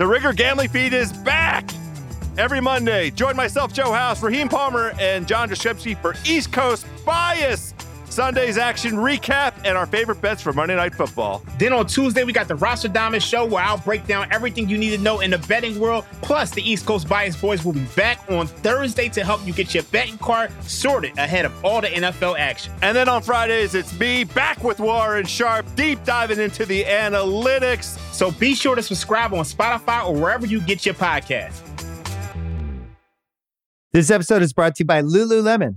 The Ringer Gambling Feed is back every Monday. Join myself, Joe House, Raheem Palmer, and John Jastremski for East Coast Bias. Sunday's action recap and our favorite bets for Monday Night Football. Then on Tuesday, we got the Rostradamus show where I'll break down everything you need to know in the betting world. Plus, the East Coast Bias Boys will be back on Thursday to help you get your betting card sorted ahead of all the NFL action. And then on Fridays, it's me back with Warren Sharp, deep diving into the analytics. So be sure to subscribe on Spotify or wherever you get your podcast. This episode is brought to you by Lululemon.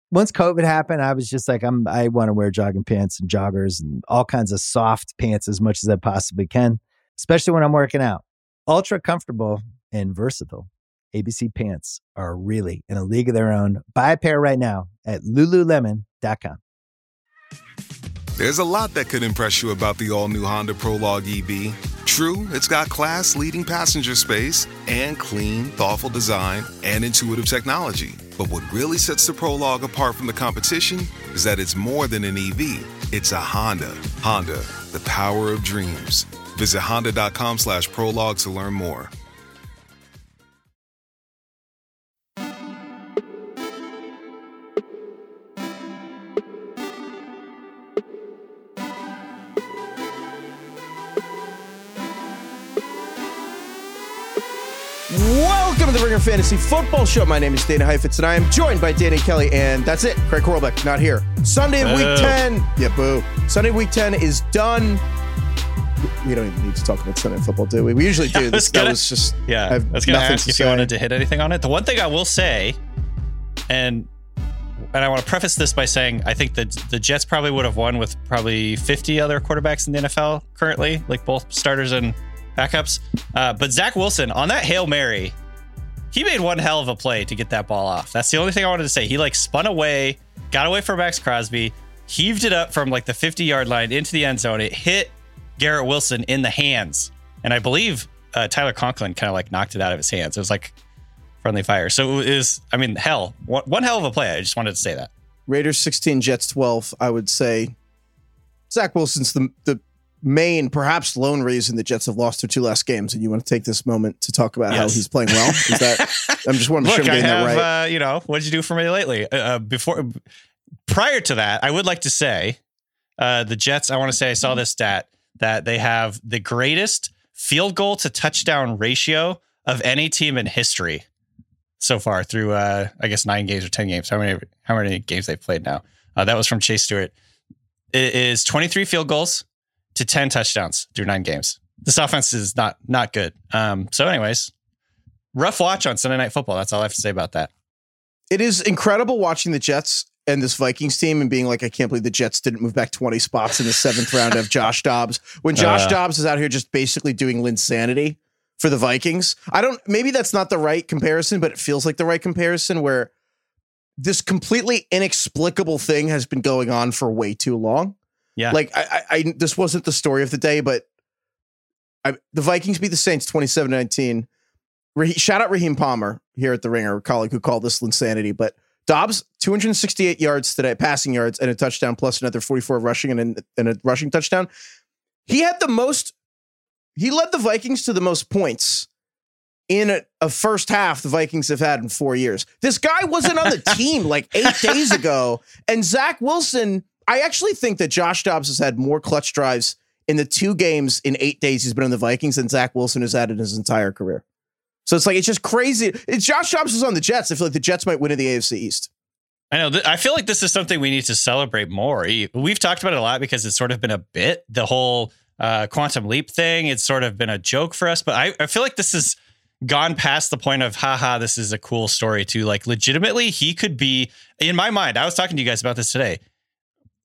once COVID happened, I was just like, I'm I want to wear jogging pants and joggers and all kinds of soft pants as much as I possibly can, especially when I'm working out. Ultra comfortable and versatile. ABC pants are really in a league of their own. Buy a pair right now at lululemon.com. There's a lot that could impress you about the all new Honda Prologue EV. True, it's got class leading passenger space and clean, thoughtful design and intuitive technology. But what really sets the Prologue apart from the competition is that it's more than an EV. It's a Honda. Honda, the power of dreams. Visit honda.com slash prologue to learn more. Welcome to the Ringer Fantasy Football Show. My name is Danny Heifetz, and I am joined by Danny Kelly, and that's it. Craig Horlbeck, not here. Sunday of Week 10. Yeah, boo. Sunday Week 10 is done. We don't even need to talk about Sunday football, do we? We usually do. Was This, that gonna- was just. Yeah, I Yeah, have that's gonna nothing if you wanted to hit anything on it. The one thing I will say, and and I want to preface this by saying I think that the Jets probably would have won with probably 50 other quarterbacks in the NFL currently, like both starters and backups. Uh, but Zach Wilson on that hail mary, he made one hell of a play to get that ball off. That's the only thing I wanted to say. He like spun away, got away from Maxx Crosby, heaved it up from like the 50 yard line into the end zone. It hit Garrett Wilson in the hands, and I believe uh, Tyler Conklin kind of like knocked it out of his hands. It was like friendly fire. So it was, I mean, hell, one, one hell of a play. I just wanted to say that. Raiders 16, Jets 12. I would say Zach Wilson's the, the main, perhaps lone reason the Jets have lost their two last games. And you want to take this moment to talk about how he's playing well? Is that, I'm just wondering. to Look, sure I'm I have, right. uh, you know, what did you do for me lately? Uh, uh, before, prior to that, I would like to say uh, the Jets. I want to say I saw this stat that they have the greatest field goal to touchdown ratio of any team in history so far through, uh, I guess nine games or ten games. How many? How many games they've played now? Uh, that was from Chase Stuart. It is 23 field goals to 10 touchdowns through nine games. This offense is not not good. Um, so, anyways, rough watch on Sunday Night Football. That's all I have to say about that. it is incredible watching the Jets and this Vikings team and being like, I can't believe the Jets didn't move back 20 spots in the seventh round of Josh Dobbs. When Josh Uh. Dobbs is out here just basically doing Linsanity for the Vikings. I don't, maybe that's not the right comparison, but it feels like the right comparison where this completely inexplicable thing has been going on for way too long. Yeah. Like, I, I, I this wasn't the story of the day, but I, the Vikings beat the Saints 27 19. Rahe- shout out Raheem Palmer here at the Ringer, a colleague who called this insanity. But Dobbs, 268 yards today, passing yards, and a touchdown, plus another 44 rushing and, a- and a rushing touchdown. He had the most, he led the Vikings to the most points in a, a first half the Vikings have had in four years. This guy wasn't on the team like eight days ago. And Zach Wilson, I actually think that Josh Dobbs has had more clutch drives in the two games in eight days he's been on the Vikings than Zach Wilson has had in his entire career. So it's like it's just crazy. It's Josh Dobbs is on the Jets. I feel like the Jets might win in the AFC East. I know. Th- I feel like this is something we need to celebrate more. We've talked about it a lot because it's sort of been a bit the whole uh, quantum leap thing. It's sort of been a joke for us, but I, I feel like this has gone past the point of haha, this is a cool story. too like, legitimately, he could be in my mind. I was talking to you guys about this today.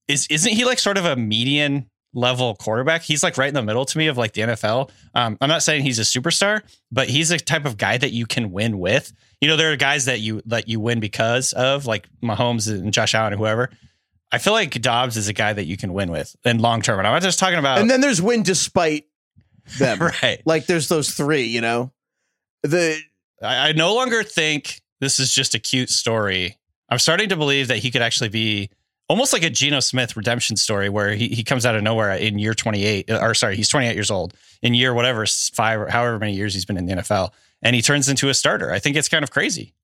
Is isn't he like sort of a median level quarterback. He's like right in the middle to me of like the NFL. Um, I'm not saying he's a superstar, but he's a type of guy that you can win with. You know, there are guys that you that you win because of, like Mahomes and Josh Allen or whoever. I feel like Dobbs is a guy that you can win with in long term. And I'm not just talking about and then there's win despite them. right. Like there's those three, you know. The I, I no longer think this is just a cute story. I'm starting to believe that he could actually be almost like a Geno Smith redemption story where he, he comes out of nowhere in year 28, or sorry, he's 28 years old in year whatever, five or however many years he's been in the NFL, and he turns into a starter. I think it's kind of crazy.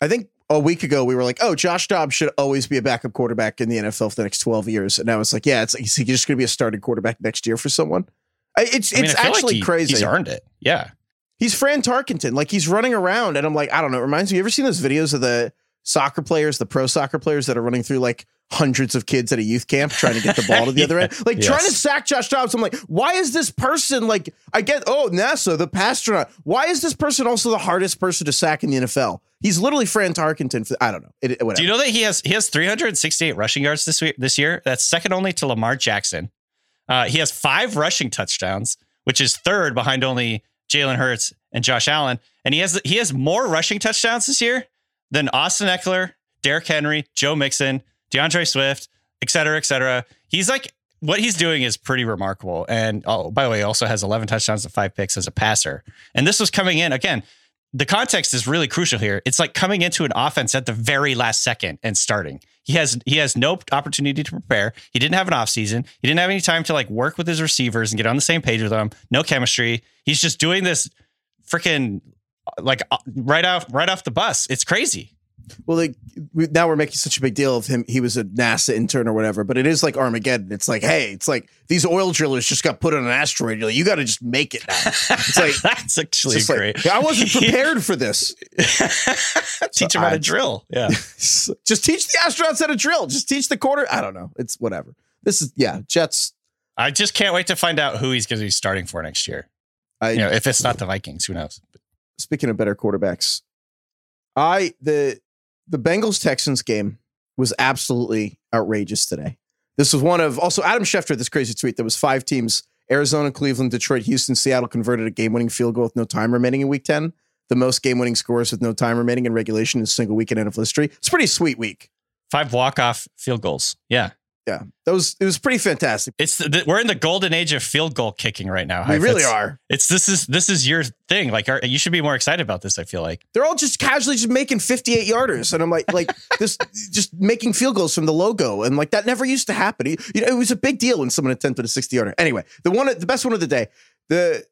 I think a week ago we were like, "Oh, Josh Dobbs should always be a backup quarterback in the NFL for the next 12 years," and now it's like, "Yeah, it's he's just going to be a starting quarterback next year for someone." I- It's I mean, it's I feel like actually he- crazy. He's earned it. Yeah. He's Fran Tarkenton. Like he's running around, and I'm like, I don't know. It reminds me. You ever seen those videos of the soccer players, the pro soccer players that are running through like hundreds of kids at a youth camp trying to get the ball to the other end? Like Yes. trying to sack Josh Dobbs. I'm like, why is this person like? I get oh NASA, the astronaut. Why is this person also the hardest person to sack in the NFL? He's literally Fran Tarkenton. For, I don't know. It. Do you know that he has he has 368 rushing yards this week, this year? That's second only to Lamar Jackson. Uh, he has five rushing touchdowns, which is third behind only Jalen Hurts and Josh Allen. And he has he has more rushing touchdowns this year than Austin Ekeler, Derrick Henry, Joe Mixon, D'Andre Swift, et cetera, et cetera. He's like what he's doing is pretty remarkable. And oh, by the way, he also has 11 touchdowns and five picks as a passer. And this was coming in again the context is really crucial here. It's like coming into an offense at the very last second and starting. He has he has no opportunity to prepare. He didn't have an offseason. He didn't have any time to like work with his receivers and get on the same page with them. No chemistry. He's just doing this freaking like uh, right off right off the bus. It's crazy. Well, like we, now we're making such a big deal of him. He was a NASA intern or whatever, but it is like Armageddon. It's like, hey, it's like these oil drillers just got put on an asteroid. Like, you got to just make it now. It's like That's actually great. like I wasn't prepared for this. Teach him how to drill. Yeah. just teach the astronauts how to drill. Just teach the quarter. I don't know. It's whatever. This is yeah. Jets. I just can't wait to find out who he's going to be starting for next year. I You know, if it's not the Vikings, who knows? Speaking of better quarterbacks, I the the Bengals Texans game was absolutely outrageous today. This was one of also Adam Schefter this crazy tweet. that was five teams: Arizona, Cleveland, Detroit, Houston, Seattle converted a game-winning field goal with no time remaining in Week Ten. The most game-winning scores with no time remaining in regulation in a single week in NFL history. It's a pretty sweet week. Five walk-off field goals. Yeah. Yeah, that was it was pretty fantastic. It's the, we're in the golden age of field goal kicking right now. We Hype. really It's- are. It's this is this is your thing. Like you should be more excited about this. I feel like They're all just casually just making 58 yarders. And I'm like, like this, just making field goals from the logo. And like that never used to happen. You know, it was a big deal when someone attempted a 60 yarder. Anyway, the one, the best one of the day, the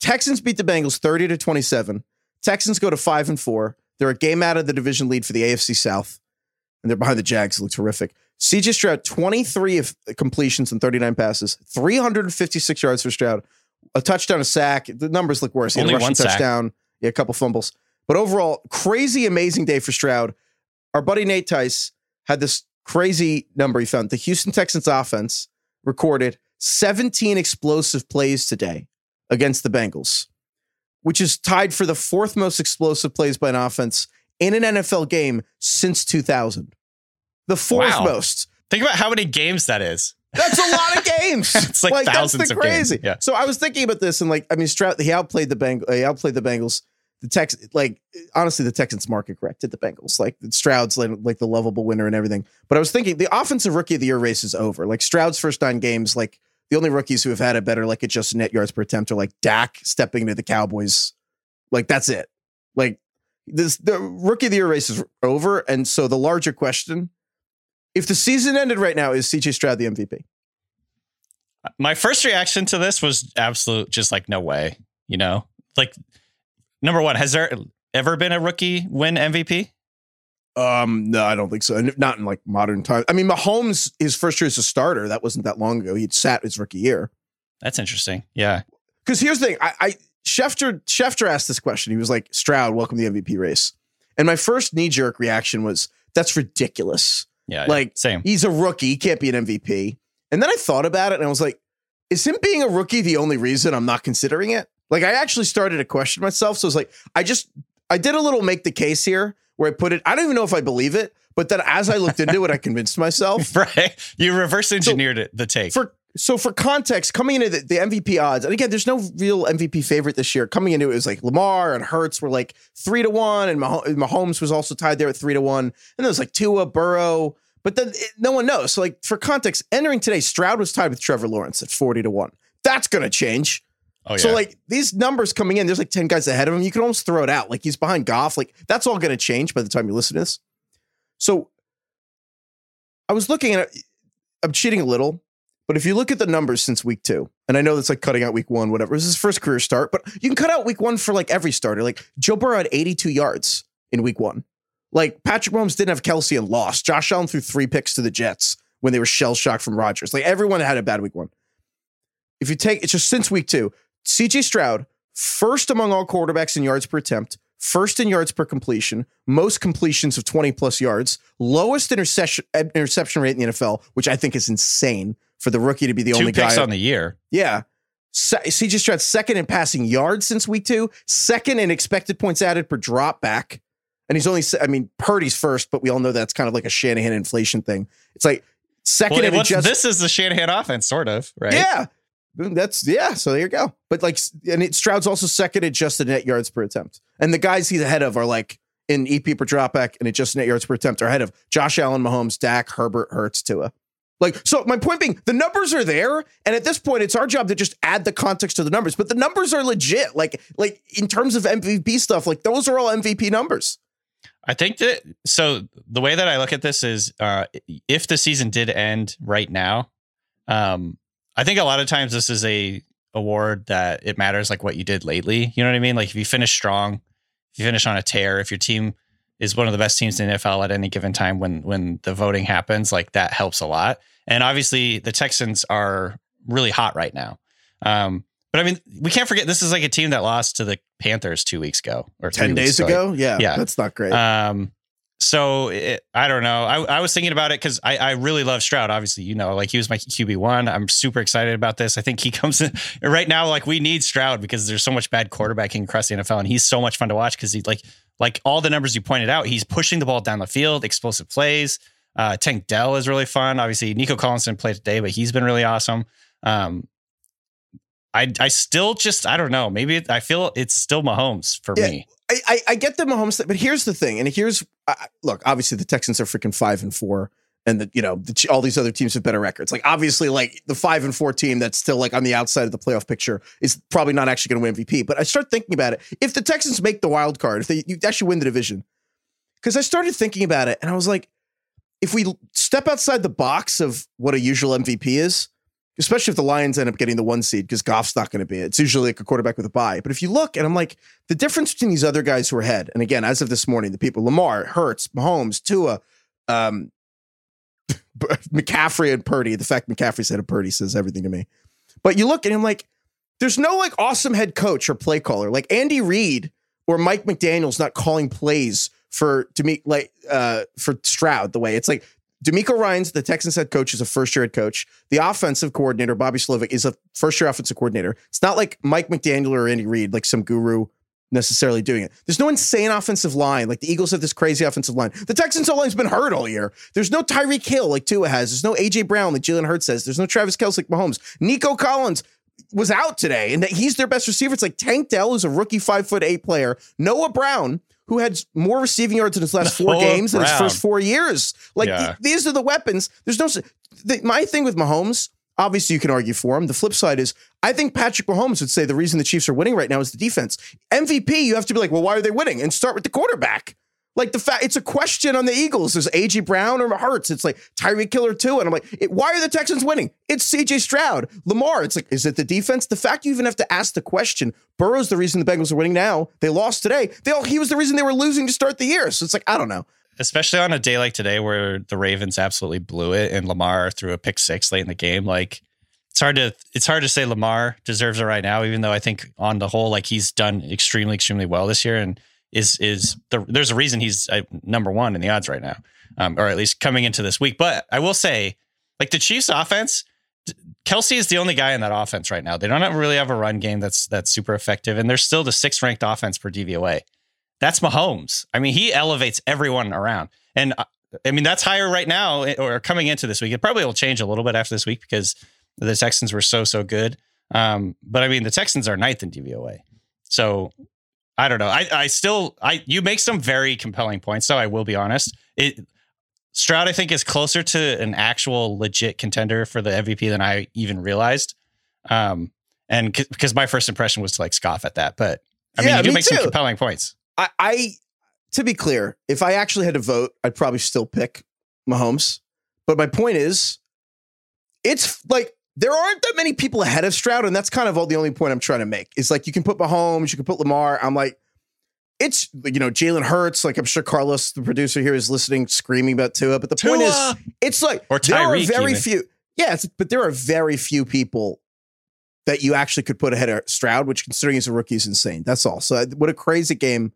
Texans beat the Bengals 30 to 27. Texans go to five and four. They're a game out of the division lead for the AFC South. And they're behind the Jags. Look terrific. CJ Stroud, 23 of completions and 39 passes, 356 yards for Stroud, a touchdown, a sack. The numbers look worse. He Only one sack. touchdown, yeah, a couple fumbles. But overall, crazy, amazing day for Stroud. Our buddy Nate Tice had this crazy number he found. The Houston Texans offense recorded 17 explosive plays today against the Bengals, which is tied for the fourth most explosive plays by an offense in an NFL game since 2000. The fourth Wow. most. think about how many games that is. That's a lot of games. It's like thousands that's the of games. crazy. Yeah. So I was thinking about this, and like, I mean, Stroud he outplayed the Beng, he outplayed the Bengals. The Tex, like, honestly, the Texans market corrected the Bengals. Like Stroud's like, like the lovable winner and everything. But I was thinking the offensive rookie of the year race is over. Like Stroud's first nine games, like the only rookies who have had a better like adjusted net yards per attempt are like Dak stepping into the Cowboys. Like that's it. Like this, the rookie of the year race is over, and so the larger question. If the season ended right now, is CJ Stroud the MVP? My first reaction to this was absolute, just like no way. You know, like number one, has there ever been a rookie win MVP? Um, no, I don't think so. Not in like modern times. I mean, Mahomes, his first year as a starter, that wasn't that long ago. He'd sat his rookie year. That's interesting. Yeah. Because here's the thing, I, I Schefter Schefter asked this question. He was like, "Stroud, welcome to the MVP race." And my first knee jerk reaction was, "That's ridiculous. Yeah. Like, same. He's a rookie. He can't be an MVP." And then I thought about it, and I was like, "Is him being a rookie the only reason I'm not considering it?" Like, I actually started to question myself. So I was like, I just I did a little make the case here where I put it. I don't even know if I believe it, but then as I looked into it, I convinced myself. right. You reverse engineered it, the take. For so for context, coming into the, the MVP odds, and again, there's no real MVP favorite this year. Coming into it, it was like Lamar and Hurts were like three to one, and Mah- Mahomes was also tied there at three to one, and there was like Tua, Burrow, but then it, no one knows. So like for context, entering today, Stroud was tied with Trevor Lawrence at forty to one. That's gonna change. oh, yeah. So like these numbers coming in, there's like 10 guys ahead of him. You can almost throw it out. Like he's behind Goff. Like that's all going to change by the time you listen to this. So I was looking at I'm cheating a little, but if you look at the numbers since week two, and I know that's like cutting out week one, whatever. This is his first career start, but you can cut out week one for like every starter. Like Joe Burrow had 82 yards in week one. Like Patrick Mahomes didn't have Kelce and lost. Josh Allen threw three picks to the Jets when they were shell shocked from Rodgers. Like everyone had a bad week one. If you take it's just since week two, CJ Stroud, first among all quarterbacks in yards per attempt, first in yards per completion, most completions of 20 plus yards, lowest interception interception rate in the NFL, which I think is insane for the rookie to be the Two only picks guy. on the year. yeah. CJ Stroud second in passing yards since week two, second in expected points added per drop back. And he's only. I mean, Purdy's first, but we all know that's kind of like a Shanahan inflation thing. It's like second Well, adjust- this is the Shanahan offense, sort of, right? yeah. That's yeah. So there you go. But like, and it, Stroud's also second adjusted net yards per attempt, and the guys he's ahead of are like in EP per dropback and adjusted net yards per attempt are ahead of Josh Allen, Mahomes, Dak, Herbert, Hurts, Tua. Like, so my point being, the numbers are there, and at this point, it's our job to just add the context to the numbers. But the numbers are legit. Like, like in terms of MVP stuff, like those are all MVP numbers. I think that so the way that I look at this is uh if the season did end right now, um I think a lot of times this is a award that it matters like what you did lately. You know what I mean? Like if you finish strong, if you finish on a tear, if your team is one of the best teams in the NFL at any given time when when the voting happens, like that helps a lot. And obviously the Texans are really hot right now. Um but I mean, we can't forget this is like a team that lost to the Panthers two weeks ago or ten days ago, yeah, Yeah. that's not great. um, so it, I don't know. I, I was thinking about it because I, I really love Stroud. Obviously, you know, like he was my QB one. I'm super excited about this. I think he comes in right now. Like we need Stroud because there's so much bad quarterbacking across the NFL, and he's so much fun to watch because he like like all the numbers you pointed out. He's pushing the ball down the field, explosive plays. Uh, Tank Dell is really fun. Obviously, Nico Collins didn't play today, but he's been really awesome. Um, I I still just I don't know. Maybe it, I feel it's still Mahomes for Yeah. me. I, I, I get the Mahomes thing, but here's the thing, and here's I, look. Obviously, the Texans are freaking five and four, and the you know the, all these other teams have better records. Like obviously, like the five and four team that's still like on the outside of the playoff picture is probably not actually going to win MVP. But I start thinking about it. If the Texans make the wild card, if they you actually win the division, because I started thinking about it, and I was like, if we step outside the box of what a usual MVP is, especially if the Lions end up getting the one seed, because Goff's not going to be it. It's usually like a quarterback with a bye. But if you look, and I'm like, the difference between these other guys who are ahead, and again, as of this morning, the people Lamar, Hurts, Mahomes, Tua, um, McCaffrey, and Purdy. The fact McCaffrey said a Purdy says everything to me. But you look, and I'm like, there's no like awesome head coach or play caller like Andy Reid or Mike McDaniel's not calling plays for Demi- like uh, for Stroud the way it's like DeMeco Ryans the Texans head coach is a first year head coach. The offensive coordinator Bobby Slowik is a first year offensive coordinator. It's not like Mike McDaniel or Andy Reid like some guru necessarily doing it. There's no insane offensive line. Like the Eagles have this crazy offensive line. The Texans' O line's been hurt all year. There's no Tyreek Hill like Tua has. There's no AJ Brown like Jalen Hurts says. There's no Travis Kelce like Mahomes. Nico Collins was out today, and he's their best receiver. It's like Tank Dell who's a rookie five foot eight player. Noah Brown, who had more receiving yards in his last four games than his first four years. Like Yeah. th- these are the weapons. There's no. The, my thing with Mahomes. Obviously, you can argue for him. The flip side is, I think Patrick Mahomes would say the reason the Chiefs are winning right now is the defense. MVP, you have to be like, well, why are they winning? And start with the quarterback. Like the fact, it's a question on the Eagles. Is AJ Brown or Hurts? It's like Tyree Killer too. And I'm like, it, why are the Texans winning? It's CJ Stroud, Lamar. It's like, is it the defense? The fact you even have to ask the question. Burrow's the reason the Bengals are winning now. They lost today. They all, he was the reason they were losing to start the year. So it's like, I don't know. especially on a day like today where the Ravens absolutely blew it and Lamar threw a pick six late in the game. Like it's hard to it's hard to say Lamar deserves it right now, even though I think on the whole, like he's done extremely extremely well this year and is is the, there's a reason he's uh, number one in the odds right now, um, or at least coming into this week. But I will say, like the Chiefs' offense. Kelce is the only guy in that offense right now. They don't really have a run game that's that's super effective, and they're still the sixth ranked offense per DVOA. that's Mahomes. I mean, he elevates everyone around. And uh, I mean, that's higher right now eh, or coming into this week. It probably will change a little bit after this week because the Texans were so, so good. Um, but I mean, the Texans are ninth in DVOA. So I don't know. I, I still, I, you make some very compelling points, though. I will be honest. It, Stroud, I think, is closer to an actual legit contender for the MVP than I even realized. Um, and because my first impression was to like scoff at that, but I mean, you do me make some compelling points. I, I to be clear, if I actually had to vote, I'd probably still pick Mahomes. But my point is, it's like there aren't that many people ahead of Stroud, and that's kind of all the only point I'm trying to make. Is like you can put Mahomes, you can put Lamar. I'm like, it's you know Jalen Hurts. Like I'm sure Carlos, the producer here, is listening, screaming about Tua. But the point is, it's like Or there are very even. few. Yes, but there are very few people that you actually could put ahead of Stroud, which considering he's a rookie is insane. That's all. So uh, what a crazy game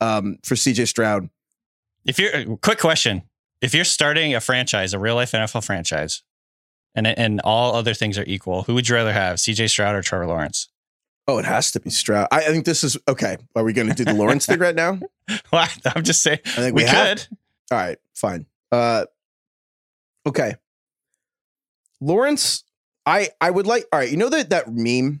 um, for CJ Stroud. If you're quick question, if you're starting a franchise, a real life NFL franchise, and and all other things are equal, who would you rather have, CJ Stroud or Trevor Lawrence? Oh, it has to be Stroud. I, I think this is okay. Are we going to do the Lawrence thing right now? Well, I'm just saying I think we, we, could. All right, fine. Uh, okay. Lawrence, I I would like. All right, you know that that meme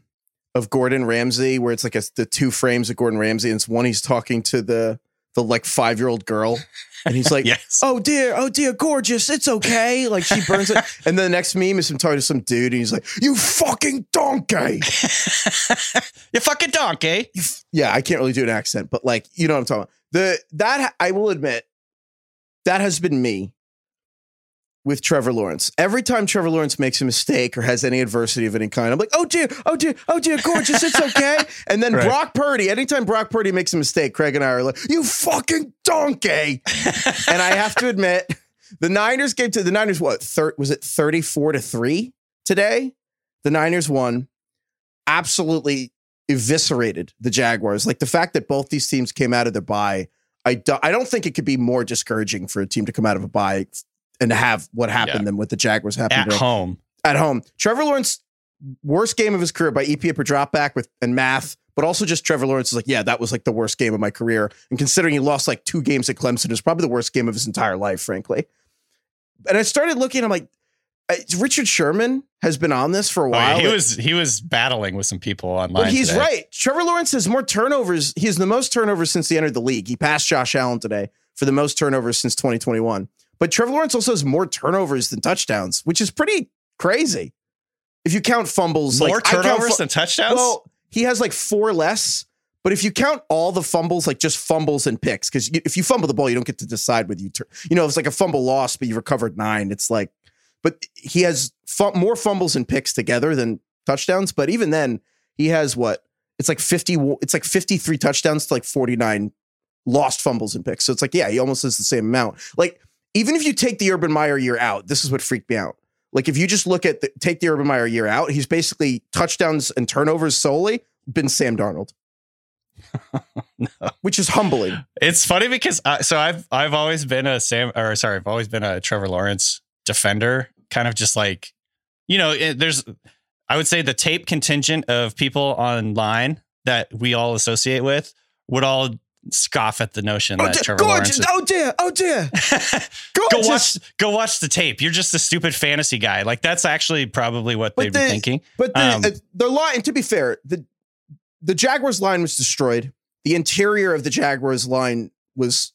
of Gordon Ramsay where it's like a, the two frames of Gordon Ramsay and it's one he's talking to the the like five year old girl and he's like, Yes. oh dear, oh dear, gorgeous, it's okay. Like she burns it, and then the next meme is him talking to some dude and he's like, you fucking donkey. you fucking donkey. Yeah, I can't really do an accent, but like you know what I'm talking about. The that I will admit that has been me with Trevor Lawrence. Every time Trevor Lawrence makes a mistake or has any adversity of any kind, I'm like, oh dear, oh dear, oh dear, gorgeous, it's okay. And then Right. Brock Purdy, anytime Brock Purdy makes a mistake, Craig and I are like, you fucking donkey. and I have to admit, the Niners gave to the Niners what? Thir- was it 34 to 3 today? The Niners won. Absolutely eviscerated the Jaguars. Like the fact that both these teams came out of their bye, I, do, I don't think it could be more discouraging for a team to come out of a bye and to have what happened Yeah. than what the Jaguars happened At home. at home. Trevor Lawrence, worst game of his career by EPA per dropback with and math, but also just Trevor Lawrence is like, yeah, that was like the worst game of my career. And considering he lost like two games at Clemson, it's probably the worst game of his entire life, frankly. And I started looking, I'm like, uh, Richard Sherman has been on this for a Oh, yeah, while. he was he was battling with some people online. But he's today. right. Trevor Lawrence has more turnovers. He has the most turnovers since he entered the league. He passed Josh Allen today for the most turnovers since 2021. But Trevor Lawrence also has more turnovers than touchdowns, which is pretty crazy. If you count fumbles, More like, turnovers fu- than touchdowns. Well, he has like four less. But if you count all the fumbles, like just fumbles and picks, because if you fumble the ball, you don't get to decide whether you turn. You know, if it's like a fumble loss, but you recovered nine. It's like, but he has fu- more fumbles and picks together than touchdowns. But even then, he has what? It's like fifty. It's like fifty-three touchdowns to like forty-nine lost fumbles and picks. So it's like, yeah, he almost has the same amount. Like even if you take the Urban Meyer year out, this is what freaked me out. Like if you just look at the, take the Urban Meyer year out, he's basically touchdowns and turnovers solely been Sam Darnold, which is humbling. It's funny because uh, so I've I've always been a Sam or sorry I've always been a Trevor Lawrence defender, kind of just like you know it, there's I would say the tape contingent of people online that we all associate with would all scoff at the notion Oh, that Trevor Lawrence. gorgeous! Oh dear! Oh dear! go watch go watch the tape. You're just a stupid fantasy guy. Like that's actually probably what But they'd be thinking. But the Um, uh, the line, to be fair, the the Jaguars line was destroyed. The interior of the Jaguars line was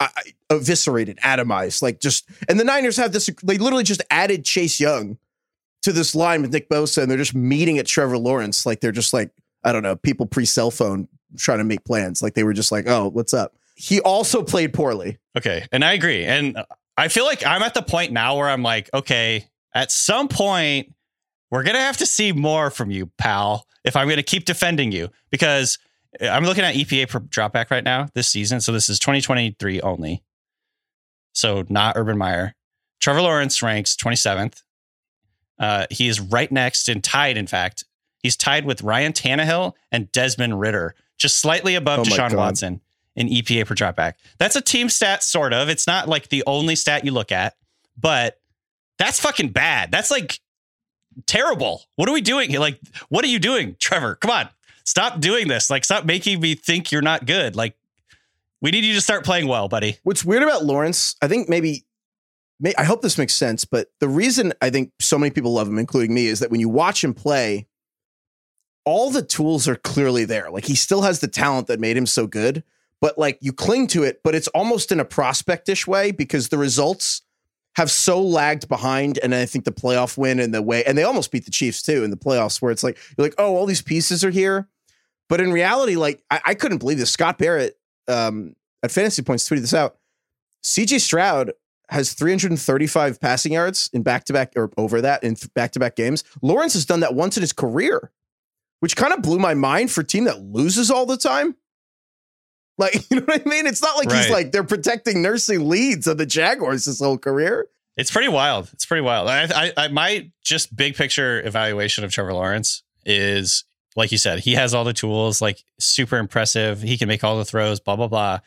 uh, eviscerated, atomized, like just. And the Niners have this. They literally just added Chase Young to this line with Nick Bosa, and they're just meeting at Trevor Lawrence, like they're just like I don't know, people pre cell phone trying to make plans. Like they were just like, oh, what's up? He also played poorly. Okay. And I agree. And I feel like I'm at the point now where I'm like, okay, at some point, we're going to have to see more from you, pal, if I'm going to keep defending you. Because I'm looking at EPA per dropback right now this season. So this is 2023 only. So not Urban Meyer. Trevor Lawrence ranks 27th. Uh, he is right next and tied, in fact. He's tied with Ryan Tannehill and Desmond Ridder, just slightly above Oh Deshaun God. Watson in EPA per dropback. That's a team stat, sort of. It's not like the only stat you look at, but that's fucking bad. That's like terrible. What are we doing? here? Like, what are you doing, Trevor? Come on, stop doing this. Like, stop making me think you're not good. Like, We need you to start playing well, buddy. What's weird about Lawrence, I think maybe, may, I hope this makes sense, but the reason I think so many people love him, including me, is that when you watch him play, all the tools are clearly there. Like he still has the talent that made him so good, but like you cling to it, but it's almost in a prospectish way because the results have so lagged behind. And I think the playoff win and the way, and they almost beat the Chiefs too in the playoffs, where it's like, you're like, oh, all these pieces are here. But in reality, like I, I couldn't believe this. Scott Barrett um, at Fantasy Points tweeted this out. CJ Stroud has 335 passing yards in back to back or over that in back to back games. Lawrence has done that once in his career, which kind of blew my mind for a team that loses all the time. Like, you know what I mean? It's not like he's like they're protecting nursing leads of the Jaguars his whole career. It's pretty wild. It's pretty wild. I, I, I, my just big picture evaluation of Trevor Lawrence is, like you said, he has all the tools, like super impressive. He can make all the throws, blah blah blah.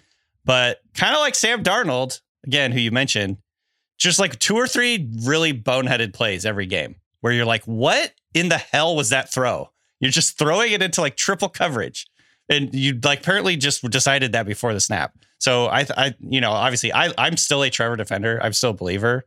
But kind of like Sam Darnold, again, who you mentioned, just like two or three really boneheaded plays every game where you're like, what in the hell was that throw? You're just throwing it into like triple coverage. And you like apparently just decided that before the snap. So I, I, you know, obviously I, I'm still a Trevor defender. I'm still a believer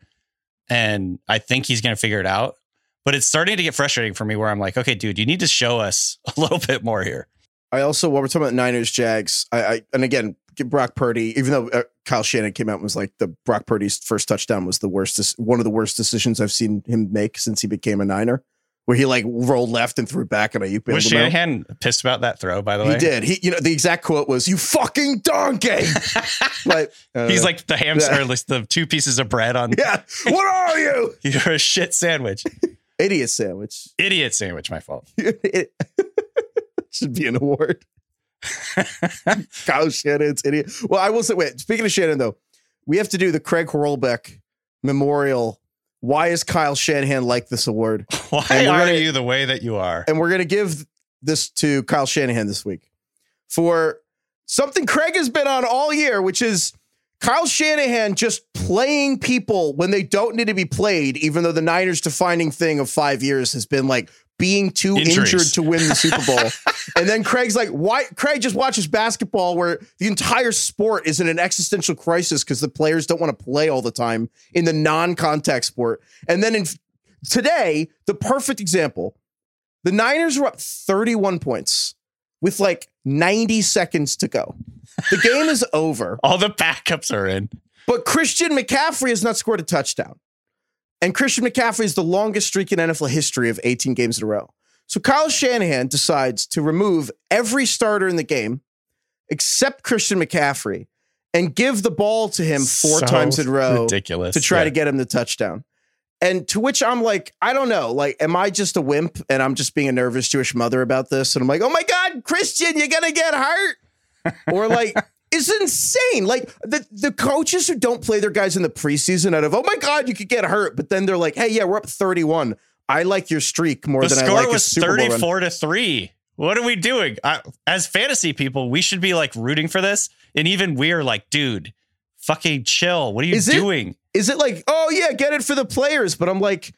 and I think he's going to figure it out. But it's starting to get frustrating for me where I'm like, okay, dude, you need to show us a little bit more here. I also, while we're talking about Niners, Jags, I, I and again, Brock Purdy, even though uh, Kyle Shanahan came out and was like the Brock Purdy's first touchdown was the worst, one of the worst decisions I've seen him make since he became a Niner, where he like rolled left and threw back and Aiyuk bailed Was him out. Pissed about that throw, by the way? He did. He, you know, the exact quote was, "You fucking donkey." but uh, He's like the hamster, Yeah. the two pieces of bread on. "Yeah, what are you, You're a shit sandwich. idiot sandwich?" Idiot sandwich, my fault. it should be an award. Kyle Shanahan's idiot. Well, I will say, wait, speaking of Shanahan, though, we have to do the Craig Horlbeck Memorial. Why is Kyle Shanahan like this award? Why And are gonna- you the way that you are? And we're going to give this to Kyle Shanahan this week for something Craig has been on all year, which is Kyle Shanahan just playing people when they don't need to be played, even though the Niners' defining thing of five years has been like being too Injuries. injured to win the Super Bowl. and then Craig's like, why? Craig just watches basketball where the entire sport is in an existential crisis because the players don't want to play all the time in the non contact sport. And then in today, the perfect example the Niners were up 31 points with like 90 seconds to go. The game is over, All the backups are in. but Christian McCaffrey has not scored a touchdown. And Christian McCaffrey is the longest streak in NFL history of 18 games in a row. So Kyle Shanahan decides to remove every starter in the game except Christian McCaffrey and give the ball to him four So times in a row Ridiculous. to try Yeah. to get him the touchdown. And to which I'm like, I don't know. Like, am I just a wimp and I'm just being a nervous Jewish mother about this? And I'm like, oh my God, Christian, you're going to get hurt. or like, it's insane. Like, the, the coaches who don't play their guys in the preseason out of, oh my God, you could get hurt. But then they're like, hey, yeah, we're up 31. I like your streak more The than I score like a was Super Bowl run. 34 to 3. What are we doing? I, as fantasy people, we should be like rooting for this. And even we're like, dude, fucking chill. What are you Is doing? is it like, oh yeah, get it for the players? But I'm like,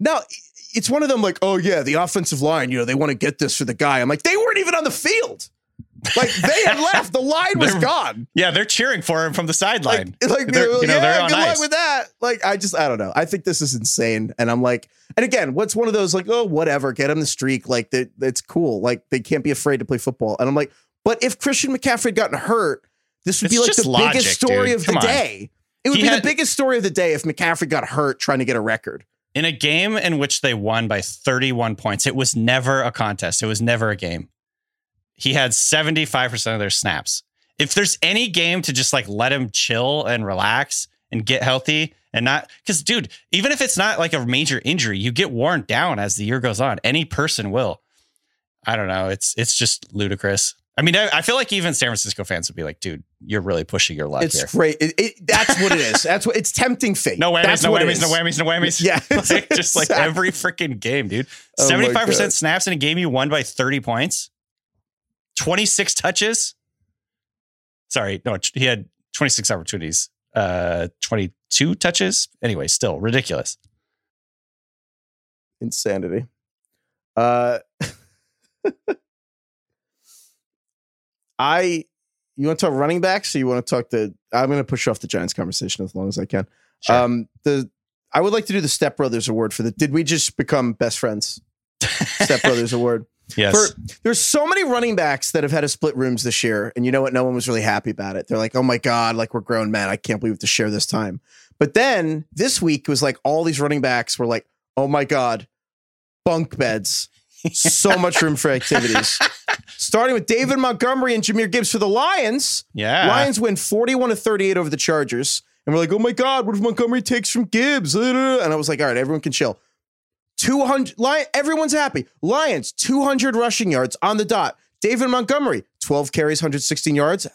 no, it's one of them like, oh yeah, the offensive line, you know, they want to get this for the guy. I'm like, they weren't even on the field. Like they had left. The line was gone. Yeah, they're cheering for him from the sideline. like They're- they're, you know, yeah, they're on good luck ice. with that. Like, I just, I don't know. I think this is insane. And I'm like, and again, what's one of those like, oh, whatever, get him the streak. Like, that it's cool. Like, they can't be afraid to play football. And I'm like, but if Christian McCaffrey had gotten hurt, this would be like the logic, biggest story dude. of Come the on. day. It would He be had- the biggest story of the day if McCaffrey got hurt trying to get a record. In a game in which they won by 31 points, it was never a contest. It was never a game. He had 75% of their snaps. If there's any game to just like let him chill and relax and get healthy and not, because dude, even if it's not like a major injury, you get worn down as the year goes on. Any person will. I don't know. It's it's just ludicrous. I mean, I, I feel like even San Francisco fans would be like, dude, you're really pushing your luck It's here. great. It, it, that's what it is. That's what it's tempting fate. No whammies, That's no whammies, no whammies, no whammies. Yeah. Like, just like every freaking game, dude. Oh 75% snaps in a game you won by 30 points. 26 touches. Sorry, no, he had 26 opportunities. Uh 22 touches. Anyway, still ridiculous. insanity. Uh, I you want to talk running backs, or you want to talk the? I'm going to push off the Giants conversation as long as I can. Sure. Um, the I would like to do the Step Brothers Award for the. Did we just become best friends? Step Brothers Award. Yes. For, there's so many running backs that have had to split rooms this year, and you know what? No one was really happy about it. They're like, "Oh my god, like we're grown men. I can't believe we have to share this time." But then this week was like all these running backs were like, "Oh my god, bunk beds, so much room for activities." Starting with David Montgomery and Jahmyr Gibbs for the Lions. yeah. Lions win 41 to 38 over the Chargers. And we're like, oh my God, what if Montgomery takes from Gibbs? And I was like, all right, everyone can chill. 200, Lion, everyone's happy. Lions, 200 rushing yards on the dot. David Montgomery, 12 carries, 116 yards,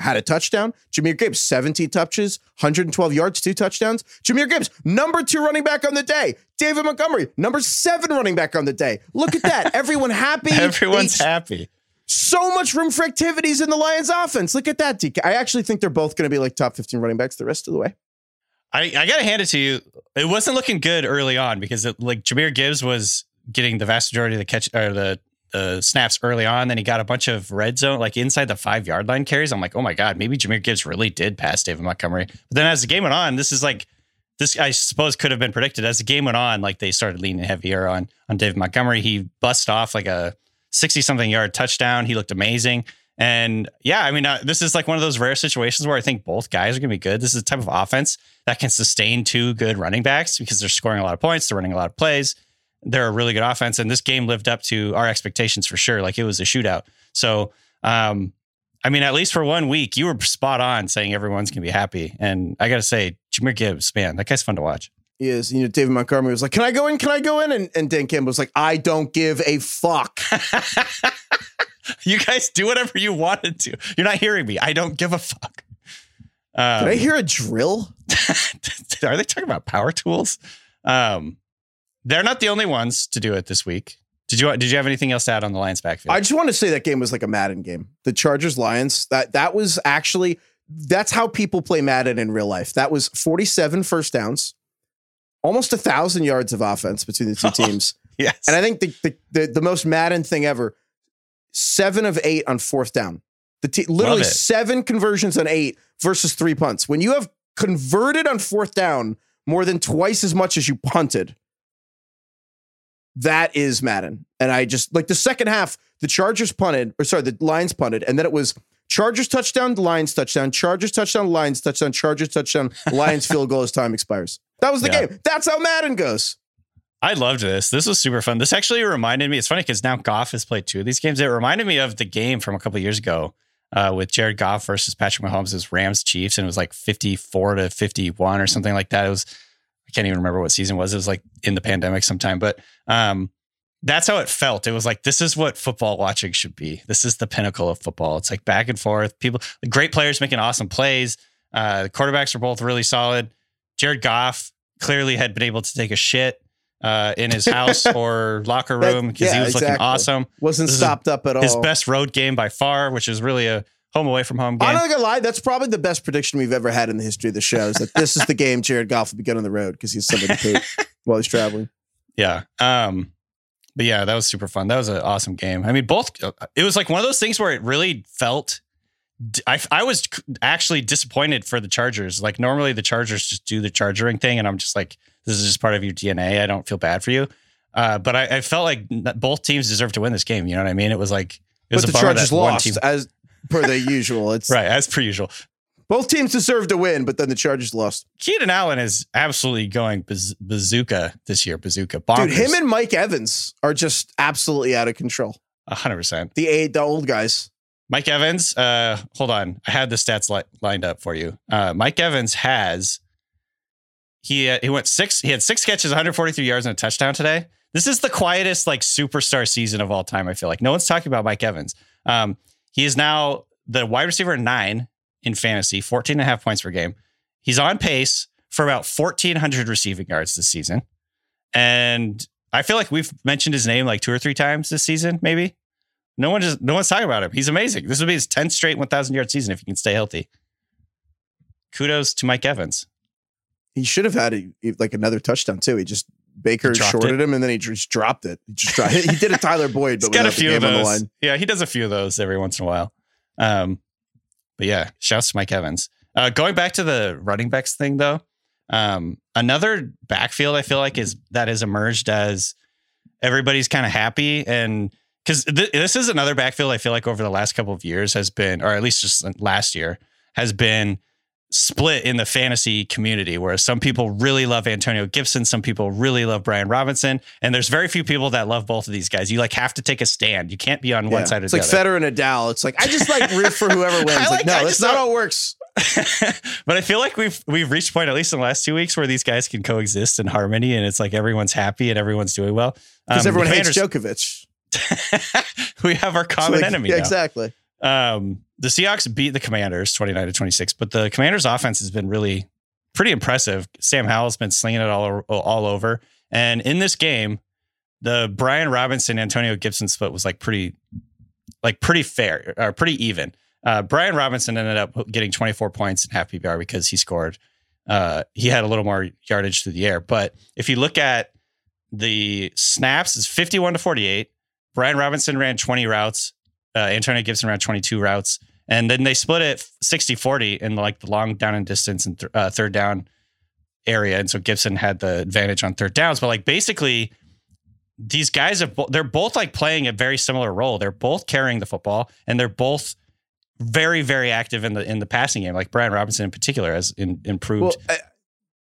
had a touchdown. Jahmyr Gibbs, 17 touches, 112 yards, two touchdowns. Jahmyr Gibbs, number two running back on the day. David Montgomery, number seven running back on the day. Look at that. Everyone happy. Everyone's They- happy. so much room for activities in the Lions offense. Look at that, DK. I actually think they're both going to be like top 15 running backs the rest of the way. I, I gotta hand it to you. It wasn't looking good early on because it, like Jahmyr Gibbs was getting the vast majority of the catch or the the snaps early on. Then he got a bunch of red zone, like inside the five yard line carries. I'm like, oh my god, maybe Jahmyr Gibbs really did pass David Montgomery. But then as the game went on, this is like this I suppose could have been predicted. As the game went on, like they started leaning heavier on on David Montgomery. He bust off like a 60 something yard touchdown. He looked amazing. And yeah, I mean, uh, this is like one of those rare situations where I think both guys are going to be good. This is a type of offense that can sustain two good running backs because they're scoring a lot of points, they're running a lot of plays. They're a really good offense, and this game lived up to our expectations for sure. Like it was a shootout. So, um, I mean, at least for one week, you were spot on saying everyone's going to be happy. And I got to say, Jahmyr Gibbs, man, that guy's fun to watch. He is, you know, David Montgomery was like, Can I go in? Can I go in? And, and Dan Campbell was like, I don't give a fuck. you guys do whatever you wanted to. You're not hearing me. I don't give a fuck. Did Um, I hear a drill? are they talking about power tools? Um, they're not the only ones to do it this week. Did you Did you have anything else to add on the Lions backfield? I just want to say that game was like a Madden game. The Chargers Lions, that that was actually that's how people play Madden in real life. That was 47 first downs, almost a thousand yards of offense between the two teams. yes. And I think the, the the the most Madden thing ever, seven of eight on fourth down. The te- literally seven conversions on eight versus three punts. When you have converted on fourth down more than twice as much as you punted, that is Madden. And I just like the second half, the Chargers punted, or sorry, the Lions punted, and then it was Chargers touchdown, Lions touchdown, Chargers touchdown, Lions touchdown, Chargers touchdown, Lions field goal as time expires. That was the Yeah. game. That's how Madden goes. I loved this. This was super fun. This actually reminded me. It's funny because now Goff has played two of these games. It reminded me of the game from a couple years ago uh, with Jared Goff versus Patrick Mahomes' as Rams Chiefs, and it was like fifty-four to fifty-one or something like that. It was I can't even remember what season it was. It was like in the pandemic sometime, but um, that's how it felt. It was like this is what football watching should be. This is the pinnacle of football. It's like back and forth. People, great players making awesome plays. Uh, the quarterbacks are both really solid. Jared Goff clearly had been able to take a shit uh, in his house or locker room because he yeah, was looking awesome. Wasn't This stopped up at all. His best road game by far, which is really a home away from home game. I'm not gonna lie, that's probably the best prediction we've ever had in the history of the show. Is that this is the game Jared Goff will be good on the road because he's somebody poop while he's traveling. Yeah. Um, but yeah, that was super fun. That was an awesome game. I mean, both, it was like one of those things where it really felt, I, I was actually disappointed for the Chargers. Like normally the Chargers just do the chargering thing. And I'm just like, this is just part of your DNA. I don't feel bad for you. Uh, but I, I felt like both teams deserved to win this game. You know what I mean? It was like, it was But a the Chargers lost team- as per the usual. It's right. As per usual. both teams deserve to win, but then the Chargers lost. Keenan Allen is absolutely going baz- bazooka this year. Bazooka. Bonkers. Dude, him and Mike Evans are just absolutely out of control. 100%. The eight, the old guys. Mike Evans, uh, hold on. I had the stats li- lined up for you. Uh, Mike Evans has he uh, he went six. He had six catches, 143 yards, and a touchdown today. This is the quietest like superstar season of all time. I feel like no one's talking about Mike Evans. Um, he is now the wide receiver nine in fantasy, 14 and a half points per game. He's on pace for about 1,400 receiving yards this season, and I feel like we've mentioned his name like two or three times this season, maybe. No one just no one's talking about him. He's amazing. This would be his 10th straight 1,000 yard season if he can stay healthy. Kudos to Mike Evans. He should have had a, like another touchdown too. He just Baker shorted it. him and then he just dropped it. He just dropped, he did a Tyler Boyd, but got a few of game on the those. line. Yeah, he does a few of those every once in a while. Um, but yeah, shouts to Mike Evans. Uh, going back to the running backs thing though, um, another backfield I feel like is that has emerged as everybody's kind of happy and because th- this is another backfield I feel like over the last couple of years has been, or at least just last year, has been split in the fantasy community where some people really love Antonio Gibson, some people really love Brian Robinson, and there's very few people that love both of these guys. You like have to take a stand. You can't be on one Yeah. side or It's the like other. Federer and Nadal. It's like I just like root for whoever wins. Like, like- no, that's not how it works. but I feel like we've we've reached a point at least in the last two weeks where these guys can coexist in harmony, and it's like everyone's happy and everyone's doing well. Because Um, everyone hates Djokovic. we have our So, common like, enemy. yeah, now. exactly. Um, the Seahawks beat the Commanders 29 to 26, but the Commanders offense has been really pretty impressive. Sam Howell's been slinging it all, all over. And in this game, the Brian Robinson Antonio Gibson split was like pretty like pretty fair or pretty even. Uh, Brian Robinson ended up getting 24 points in half PPR because he scored. Uh, he had a little more yardage through the air. But if you look at the snaps, it's 51 to 48. Brian Robinson ran 20 routes. Uh, Antonio Gibson ran 22 routes. And then they split it 60 40 in like the long down and distance and th- uh, third down area. And so Gibson had the advantage on third downs. But like basically, these guys have bo- they're both like playing a very similar role. They're both carrying the football and they're both very very active in the in the passing game. Like Brian Robinson in particular has in, improved. Well, I,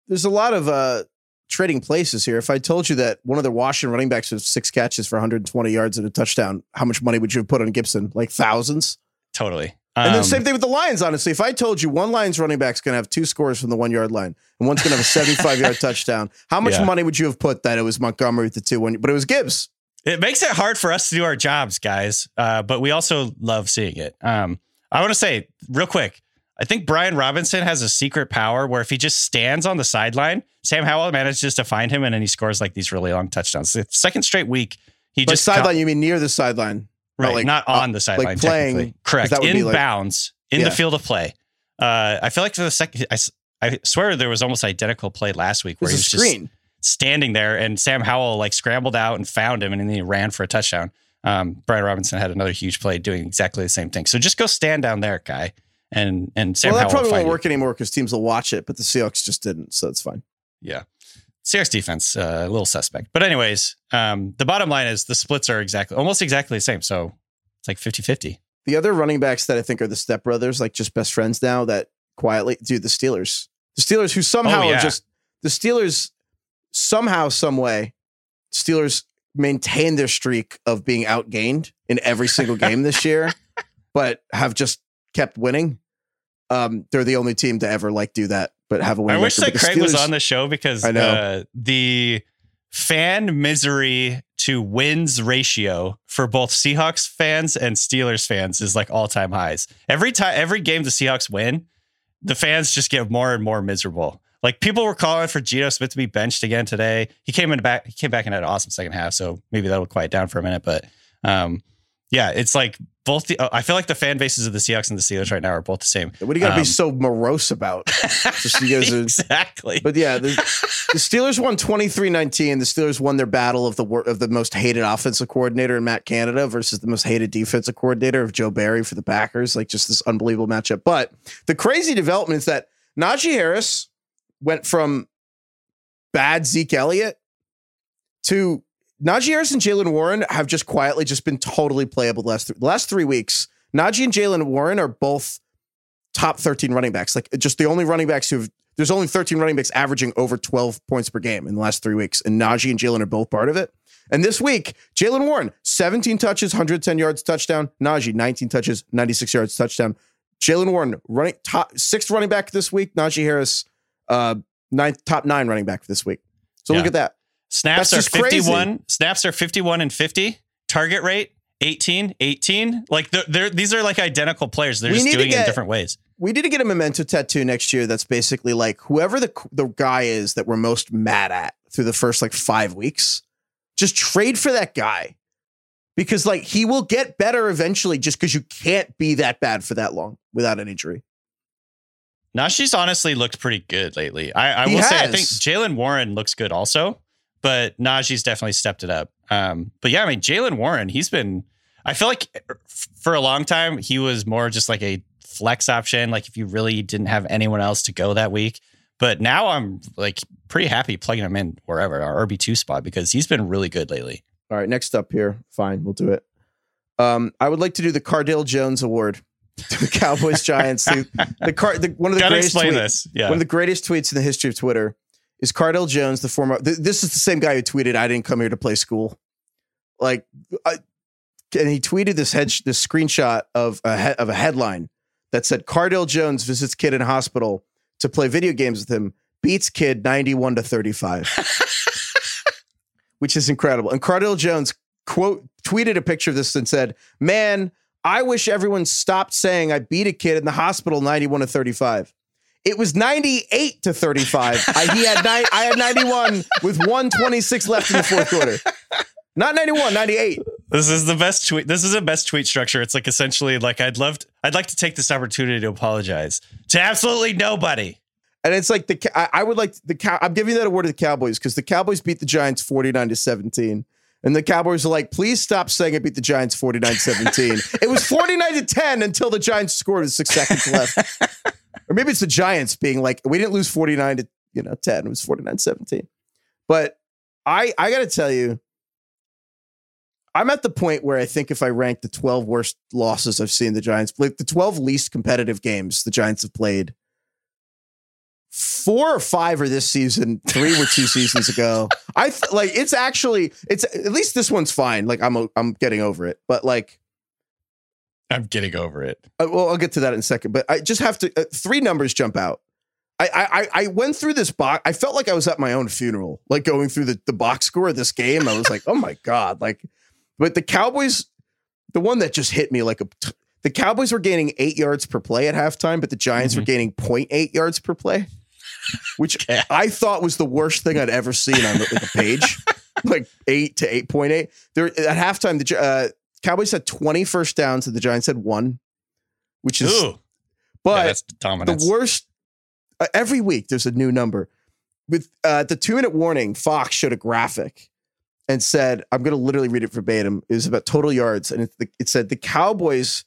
there's a lot of uh, trading places here. If I told you that one of the Washington running backs was six catches for 120 yards and a touchdown, how much money would you have put on Gibson? Like thousands. totally. And then Um, same thing with the Lions. Honestly, if I told you one Lions running back's going to have two scores from the one yard line and one's going to have a 75 yard touchdown, how much Yeah. money would you have put that it was Montgomery with the two one? But it was Gibbs. It makes it hard for us to do our jobs, guys. Uh, but we also love seeing it. Um, I want to say real quick. I think Brian Robinson has a secret power where if he just stands on the sideline, Sam Howell manages to find him and then he scores like these really long touchdowns. The second straight week, he Like just sideline, you mean near the sideline? right, not like, not uh, on the sideline, like playing, Correct. correct, 'cause that would in like- bounds in Yeah. the field of play. Uh, I feel like for the second, I, I swear there was almost identical play last week where was he was just standing there and Sam Howell like scrambled out and found him and then he ran for a touchdown. Um, Brian Robinson had another huge play doing exactly the same thing. So just go stand down there, guy. And and Sam well, that Howell probably won't work anymore because teams will watch it, but the Seahawks just didn't, so it's fine. Yeah. Seahawks defense, uh, a little suspect. But anyways, um, the bottom line is the splits are exactly almost exactly the same. So it's like 50-50. The other running backs that I think are the stepbrothers, like just best friends now, that quietly, do the Steelers, the Steelers who somehow Oh, yeah. are just the Steelers somehow, some way, Steelers maintain their streak of being outgained in every single game this year, but have just kept winning. Um, they're the only team to ever like do that, but have a win. I wish that Craig was on the show because I know. Uh, the fan misery to wins ratio for both Seahawks fans and Steelers fans is like all time highs. Every time, every game the Seahawks win, the fans just get more and more miserable. Like people were calling for Geno Smith to be benched again today. He came in back. He came back and had an awesome second half. So maybe that'll quiet down for a minute. But um, yeah, it's like both. The, I feel like the fan bases of the Seahawks and the Steelers right now are both the same. What do you got to Um, be so morose about? Just are- exactly. But yeah, the, the Steelers won 23-19. The Steelers won their battle of the of the most hated offensive coordinator in Matt Canada versus the most hated defensive coordinator of Joe Barry for the Packers. Like just this unbelievable matchup. But the crazy development is that Najee Harris went from bad Zeke Elliott to Najee Harris and Jaylen Warren have just quietly just been totally playable the last th- the last three weeks. Najee and Jaylen Warren are both top 13 running backs. Like just the only running backs who've there's only 13 running backs averaging over 12 points per game in the last three weeks, and Najee and Jaylen are both part of it. And this week, Jaylen Warren, 17 touches, 110 yards, touchdown. Najee, 19 touches, 96 yards, touchdown. Jaylen Warren, running top sixth running back this week. Najee Harris, uh, ninth top nine running back this week. So look at that. Snaps That's are just crazy. 51. Snaps are 51 and 50. Target rate 18, 18. Like they're, they're, these are like identical players. They're We just doing it in different ways. We need to get a memento tattoo next year. That's basically like whoever the the guy is that we're most mad at through the first like five weeks. Just trade for that guy because like he will get better eventually. Just because you can't be that bad for that long without an injury. Najee's honestly looked pretty good lately. I, I will say I think Jaylen Warren looks good also, but Najee's definitely stepped it up. Um, but yeah, I mean Jaylen Warren, he's been. I feel like for a long time he was more just like a flex option, like if you really didn't have anyone else to go that week. But now I'm like pretty happy plugging him in wherever our RB two spot because he's been really good lately. All right, next up here. Fine, we'll do it. Um, I would like to do the Cardale Jones Award to the Cowboys Giants. the, the, car, the one of the Gotta greatest explain this. Yeah. one of the greatest tweets in the history of Twitter is Cardale Jones, the former. Th- this is the same guy who tweeted, "I didn't come here to play school." Like, I, and he tweeted this head this screenshot of a he- of a headline that said Cardale Jones visits kid in hospital to play video games with him, beats kid ninety one to thirty five, which is incredible. And Cardale Jones quote tweeted a picture of this and said, "Man." I wish everyone stopped saying I beat a kid in the hospital 91 to 35. It was 98 to 35. I, he had ni- I had 91 with 126 left in the fourth quarter. Not 91, 98. This is the best tweet. This is the best tweet structure. It's like essentially like I'd love to, I'd like to take this opportunity to apologize to absolutely nobody. And it's like the I, I would like the cow. I'm giving that award to the Cowboys because the Cowboys beat the Giants 49 to 17. And the Cowboys are like, please stop saying I beat the Giants 49 17. it was 49 to 10 until the Giants scored with six seconds left. or maybe it's the Giants being like, we didn't lose 49 to you know 10. It was 49 17. But I I gotta tell you, I'm at the point where I think if I rank the 12 worst losses I've seen the Giants, like the 12 least competitive games the Giants have played, four or five are this season, three were two seasons ago. I th- like it's actually it's at least this one's fine. Like I'm I'm getting over it, but like I'm getting over it. uh, well, I'll get to that in a second. But I just have to uh, three numbers jump out. I, I I went through this box. I felt like I was at my own funeral, like going through the, the box score of this game. I was like, oh my god! Like, but the Cowboys, the one that just hit me like a, the Cowboys were gaining eight yards per play at halftime, but the Giants were gaining 0.8 yards per play, which Yeah. I thought was the worst thing I'd ever seen on the, the page, like eight to eight point eight. There at halftime, the uh, Cowboys had twenty first downs, and the Giants had one, which is Ooh, but yeah, the worst uh, every week there's a new number. With uh, the two minute warning fox showed a graphic and said i'm going to literally read it verbatim it was about total yards and it, it said the cowboys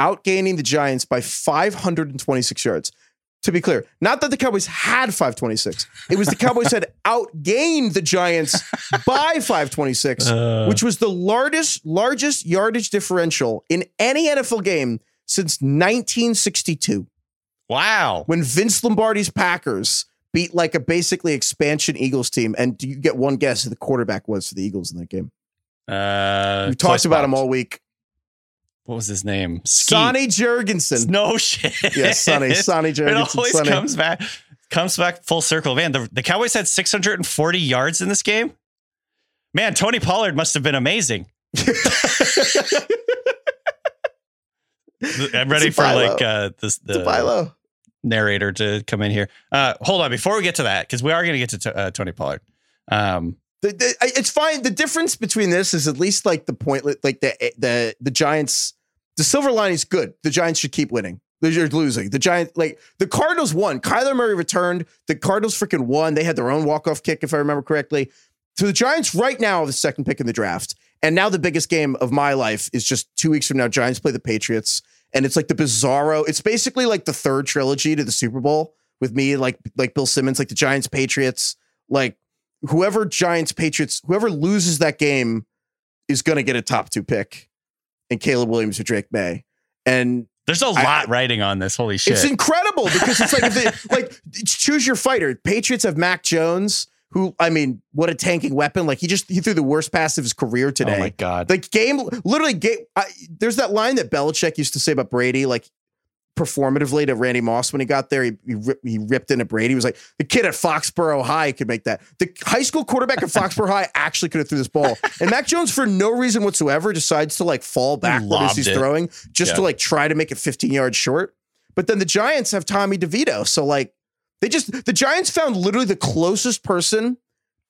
outgaining the giants by 526 yards to be clear not that the cowboys had 526 it was the cowboys had outgained the giants by 526 Uh, which was the largest largest yardage differential in any nfl game since 1962 wow. when Vince Lombardi's Packers beat like a basically expansion Eagles team. And do you get one guess who the quarterback was for the Eagles in that game? Uh, We talked about him all week. What was his name? Skeet. Sonny Jurgensen. No shit. Yeah, Sonny. Sonny Jurgensen. It always Sonny. comes back comes back full circle. Man, the, the Cowboys had 640 yards in this game. Man, Tony Pollard must have been amazing. I'm ready for like uh this the Philo. narrator to come in here. Uh hold on before we get to that cuz we are going to get to t- uh, Tony Pollard. Um The- the- it's fine. The difference between this is at least like the point, like the the the Giants. The silver line is good. The Giants should keep winning. They're losing. The Giants, like the Cardinals, won. Kyler Murray returned. The Cardinals freaking won. They had their own walk off kick, if I remember correctly. So the Giants right now are the second pick in the draft, and now the biggest game of my life is just two weeks from now. Giants play the Patriots, and it's like the bizarro. It's basically like the third trilogy to the Super Bowl with me, like like Bill Simmons, like the Giants, Patriots, like whoever Giants Patriots, whoever loses that game is to get a top two pick, and Caleb Williams or Drake Maye. And there's a lot writing on this. Holy shit. it's incredible because it's like if they like choose your fighter. Patriots have Mac Jones, who I mean, what a tanking weapon! Like he just he threw the worst pass of his career today. Oh my god. The game, literally, game. I, there's that line that Belichick used to say about Brady, like performatively to Randy Moss when he got there. He, he, he ripped into Brady. He was like, the kid at Foxborough High could make that. The high school quarterback at Foxborough High actually could have threw this ball. And Mac Jones, for no reason whatsoever, decides to like fall backward as he's it. throwing just to like try to make it 15 yards short. But then the Giants have Tommy DeVito. So like they just, the Giants found literally the closest person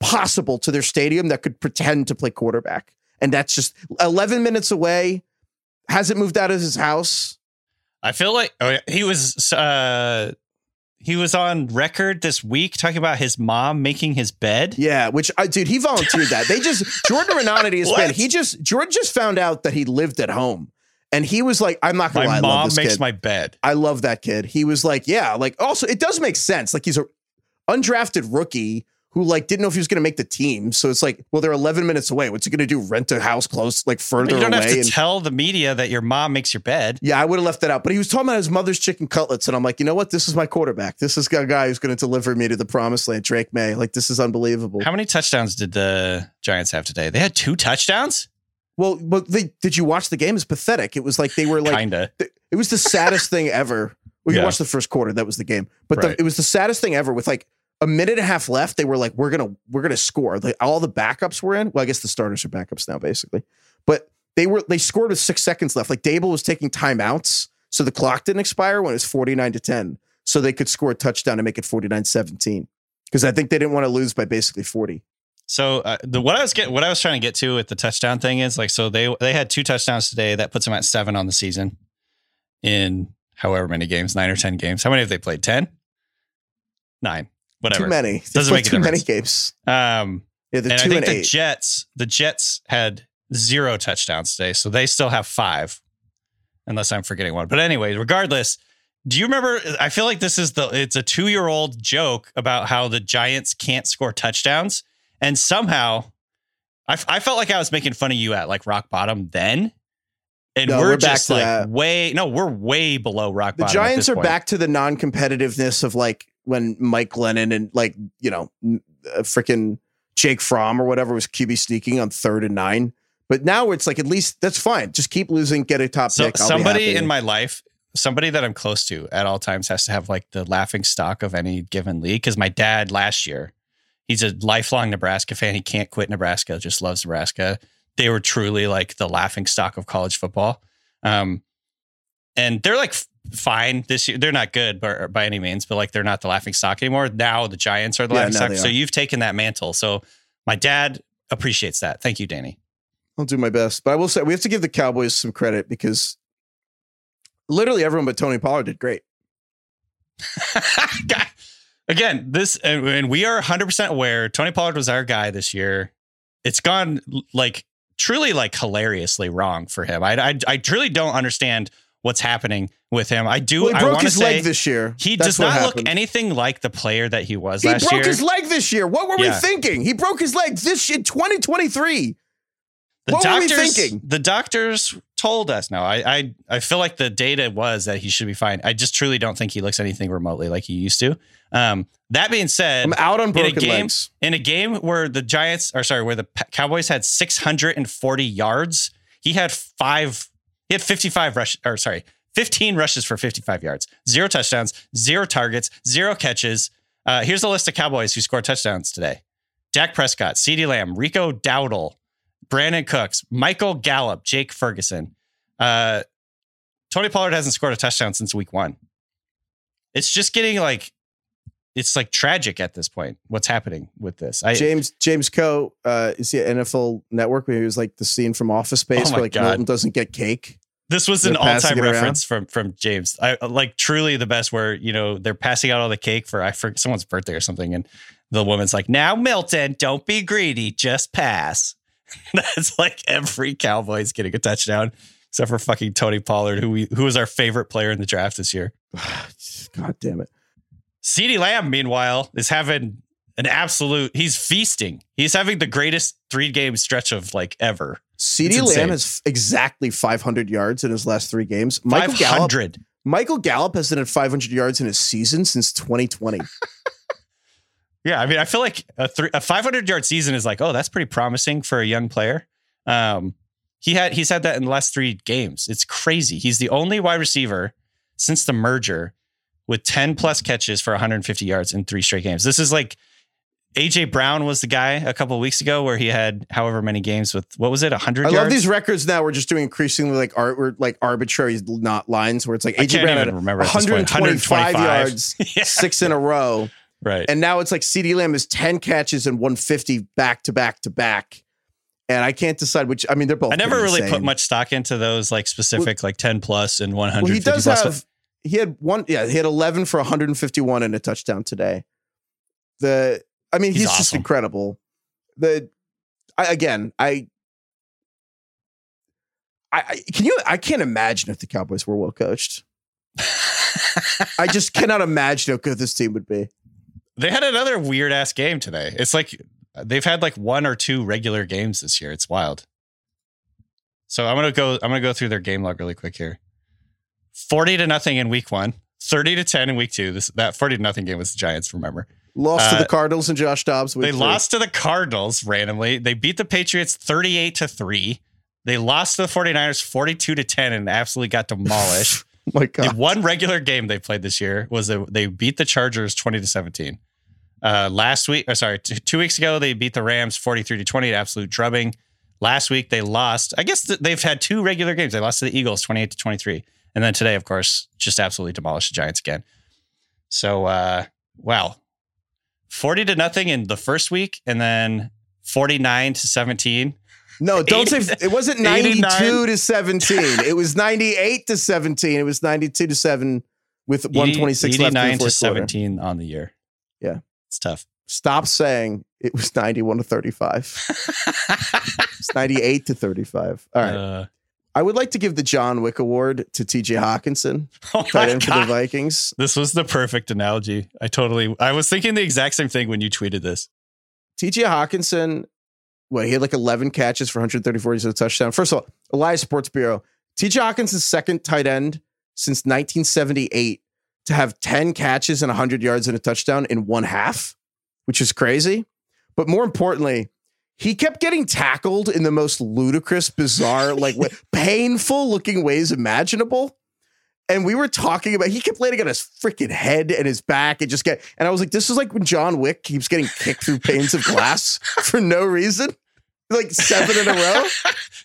possible to their stadium that could pretend to play quarterback. And that's just 11 minutes away. Hasn't moved out of his house. I feel like oh, he was uh he was on record this week talking about his mom making his bed. Yeah, which I dude, he volunteered that. They just Jordan Renati is been. He just Jordan just found out that he lived at home. And he was like, I'm not gonna My lie, I love mom this makes kid. my bed. I love that kid. He was like, yeah, like also it does make sense. Like he's a undrafted rookie who like didn't know if he was going to make the team. So it's like, well, they're 11 minutes away. What's he going to do? Rent a house close, like further away? You don't away? have to And- tell the media that your mom makes your bed. yeah, I would have left that out. But he was talking about his mother's chicken cutlets, and I'm like, you know what? This is my quarterback. This is a guy who's going to deliver me to the promised land. Drake Maye. Like this is unbelievable. How many touchdowns did the Giants have today? They had two touchdowns? well, but they, did you watch the game? It's pathetic. It was like they were like Kinda. it was the saddest thing ever. We Yeah. watched the first quarter. That was the game. But the, it was the saddest thing ever. With like a minute and a half left, they were like, "We're gonna, we're gonna score." Like all the backups were in. Well, I guess the starters are backups now, basically. But they were they scored with six seconds left. Like Daboll was taking timeouts, so the clock didn't expire when it was forty nine to ten, so they could score a touchdown and make it 49-17. Because I think they didn't want to lose by basically forty. So uh, the what I was get what I was trying to get to with the touchdown thing is like so they they had two touchdowns today that puts them at seven on the season in however many games nine or ten games how many have they played ten nine whatever Too many. Doesn't make too many games. um Yeah, the and I think and the eight. Jets the Jets had zero touchdowns today so they still have five unless I'm forgetting one but anyway regardless do you remember I feel like this is the it's a two year old joke about how the Giants can't score touchdowns and somehow I, I felt like I was making fun of you at like rock bottom then. And No, we're, we're just like that. way, no, we're way below rock the bottom. at Giants are point. back to the non-competitiveness of like when Mike Glennon and like you know uh, freaking Jake Fromm or whatever was QB sneaking on third and nine. But now it's like at least that's fine. Just keep losing, get a top So pick. I'll somebody in my life, somebody that I'm close to at all times has to have like the laughing stock of any given league. Cause my dad last year, he's a lifelong Nebraska fan. He can't quit Nebraska, just loves Nebraska. They were truly like the laughing stock of college football. Um, and they're like fine this year. They're not good by, by any means, but like they're not the laughing stock anymore. Now the Giants are the Yeah, laughing stock. So you've taken that mantle. So my dad appreciates that. Thank you, Danny. I'll do my best. But I will say we have to give the Cowboys some credit because literally everyone but Tony Pollard did great. Again, this and, and we are 100% aware Tony Pollard was our guy this year. It's gone like truly like hilariously wrong for him. I I, I truly don't understand what's happening with him. I do Well, he I broke want to his say leg this year. he That's does not happened. look anything like the player that he was He last broke his leg this year. What were we thinking? He broke his leg this in 2023. The What were we doctors, thinking? The doctors told us. No, I, I, I feel like the data was that he should be fine. I just truly don't think he looks anything remotely like he used to. Um, that being said, I'm out on in a broken game, legs. in a game where the Giants, or sorry, where the Cowboys had 640 yards, he had five. He had 55 rush, or sorry, 15 rushes for 55 yards, zero touchdowns, zero targets, zero catches. Uh, here's a list of Cowboys who scored touchdowns today: Dak Prescott, CeeDee Lamb, Rico Dowdle, Brandin Cooks, Michael Gallup, Jake Ferguson. Uh, Tony Pollard hasn't scored a touchdown since week one. It's just getting like, it's like tragic at this point. What's happening with this? I, James James Co. uh, is the NFL Network where he was like the scene from Office Space Oh where like God. Milton doesn't get cake. This was an all-time reference from from James. I uh, like truly the best. Where you know they're passing out all the cake for I for someone's birthday or something, and the woman's like, "Now, Milton, don't be greedy, just pass." That's like every Cowboy's getting a touchdown, except for fucking Tony Pollard, who we who was our favorite player in the draft this year. God damn it. CeeDee Lamb, meanwhile, is having an absolute. He's feasting. He's having the greatest three game stretch of like ever. It's Lamb has exactly 500 yards in his last three games. Michael Five Gallup. Michael Gallup hasn't had 500 yards in his season since 2020. Yeah, I mean, I feel like a three, a 500 yard season is like, oh, that's pretty promising for a young player. Um, he had he's had that in the last three games. It's crazy. He's the only wide receiver since the merger with 10 plus catches for 150 yards in three straight games. This is like AJ Brown was the guy a couple of weeks ago where he had however many games with what was it 100 I yards. love these records now. We're just doing increasingly like art, we're like arbitrary not lines where it's like AJ Brown had remember at this point. 125 125. yards, Yeah. six in a row. right. And now it's like CeeDee Lamb is 10 catches and 150 back to back to back. And I can't decide which. I mean, they're both. I never really put much stock into those like specific like 10 plus and 100 Well, he does plus. have. He had one. Yeah, he had 11 for 151 and a touchdown today. The. I mean, He's he's, just incredible. The. I, again, I. I, I can you I can't imagine if the Cowboys were well coached. I just cannot imagine how good this team would be. They had another weird ass game today. It's like they've had like one or two regular games this year. It's wild. So I'm gonna go. I'm gonna go through their game log really quick here. Forty to nothing in week one. Thirty to ten in week two. This that forty to nothing game was the Giants. Remember, Lost to Uh, the Cardinals and Josh Dobbs. they three. lost to the Cardinals randomly. They beat the Patriots 38 to 3. They lost to the 49ers 42 to 10 and absolutely got demolished. Oh my the one regular game they played this year was a, they beat the Chargers 20 to 17. Uh, last week, or sorry, t- two weeks ago, they beat the Rams 43 to 20, absolute drubbing. Last week, they lost. I guess th- they've had two regular games. They lost to the Eagles 28 to 23. And then today, of course, just absolutely demolished the Giants again. So, uh, wow. 40 to nothing in the first week, and then 49 to 17. No, don't say it wasn't 89. 92 to 17. It was 98 to 17. It was 92 to 7 with 126 left in 89 the to fourth quarter. 17 on the year. Yeah. It's tough. Stop saying it was 91 to 35. It's 98 to 35. All right. Uh, I would like to give the John Wick Award to TJ oh Hockenson, oh tight end for the Vikings. This was the perfect analogy. I totally, I was thinking the exact same thing when you tweeted this. TJ Hockenson, what, he had like 11 catches for 134 yards and a touchdown. First of all, Elias Sports Bureau, TJ Hockenson's second tight end since 1978 to have 10 catches and 100 yards and a touchdown in one half, which is crazy. But more importantly, he kept getting tackled in the most ludicrous, bizarre, like painful looking ways imaginable. And we were talking about he kept landing on his freaking head and his back and just get and I was like, this is like when John Wick keeps getting kicked through panes of glass for no reason. Like seven in a row.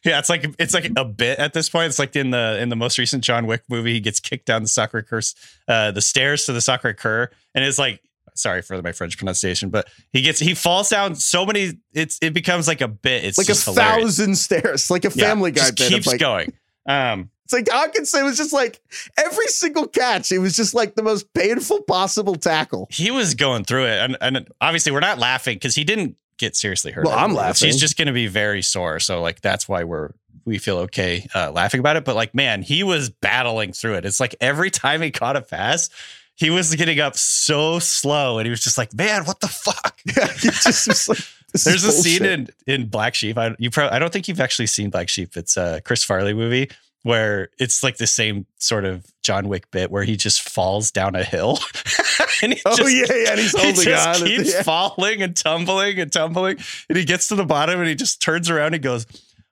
Yeah, it's like it's like a bit at this point. It's like in the in the most recent John Wick movie, he gets kicked down the Sacré-Cœur, uh, the stairs to the Sacré-Cœur, and it's like sorry for my French pronunciation, but he gets he falls down so many. It's it becomes like a bit. It's like a hilarious. thousand stairs, like a Yeah, family guy just bit. keeps like, going. Um, It's like Hockenson was just like every single catch, it was just like the most painful possible tackle. he was going through it, and, and obviously we're not laughing because he didn't get seriously hurt. Well, I'm laughing. He's just going to be very sore, so like that's why we're we feel okay uh, laughing about it. But like, man, he was battling through it. It's like every time he caught a pass, he was getting up so slow, and he was just like, man, what the fuck? Yeah, he just was like, There's a is scene in in Black Sheep. I you probably I don't think you've actually seen Black Sheep. It's a Chris Farley movie where it's like the same sort of John Wick bit where he just falls down a hill. and he Oh just, yeah, yeah, and he's he just keeps Yeah. falling and tumbling and tumbling. And he gets to the bottom and he just turns around and goes,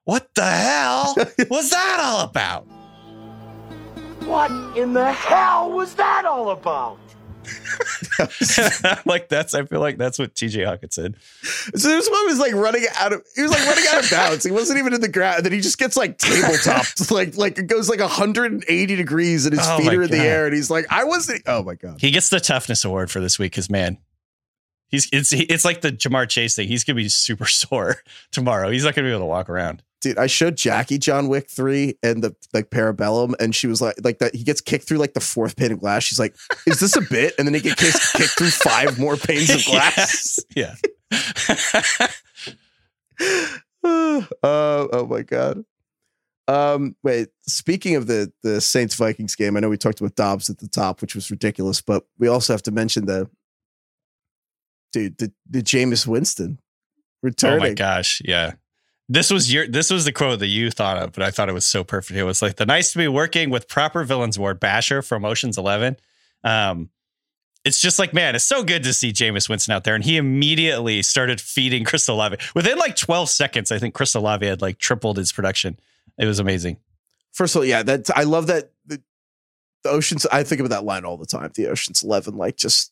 What the hell was that all about? What in the hell was that all about? like that's I feel like that's what TJ Hawkins Said. So this one was like running out of he was like running out of bounds. He wasn't even in the ground. Then he just gets like tabletopped. like like it goes like 180 degrees and his Oh feet are in the air. And he's like, I wasn't oh my God. He gets the toughness award for this week because man, he's it's it's like the Ja'Marr Chase thing. He's gonna be super sore tomorrow. He's not gonna be able to walk around. Dude, I showed Jackie John Wick 3 and the like Parabellum, and she was like, like that he gets kicked through like the fourth pane of glass. She's like, Is this a bit? And then he gets kicked, kicked through five more panes of glass. Yes. Yeah. uh, oh my god. Um, wait, speaking of the the Saints Vikings game, I know we talked about Dobbs at the top, which was ridiculous, but we also have to mention the dude, the the Jameis Winston oh my gosh. Yeah. This was your this was the quote that you thought of, but I thought it was so perfect. It was like the nice to be working with proper villains ward Basher from Ocean's Eleven. Um it's just like, man, it's so good to see Jameis Winston out there. And he immediately started feeding Chris Olave. Within like 12 seconds, I think Chris Olave had like tripled his production. It was amazing. First of all, yeah, that I love that the, the Oceans. I think about that line all the time. The Oceans Eleven, like just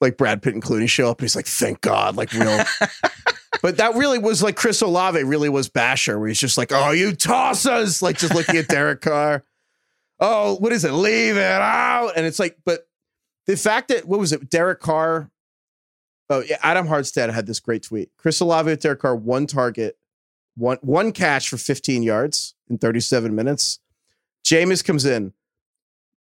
like Brad Pitt and Clooney show up, and he's like, "Thank God!" Like real. but that really was like Chris Olave. Really was Basher, where he's just like, "Oh, you toss us!" Like just looking at Derek Carr. Oh, what is it? Leave it out. And it's like, but the fact that what was it? Derek Carr. Oh, yeah, Adam Harstad had this great tweet. Chris Olave with Derek Carr, one target, one one catch for 15 yards in 37 minutes. Jameis comes in,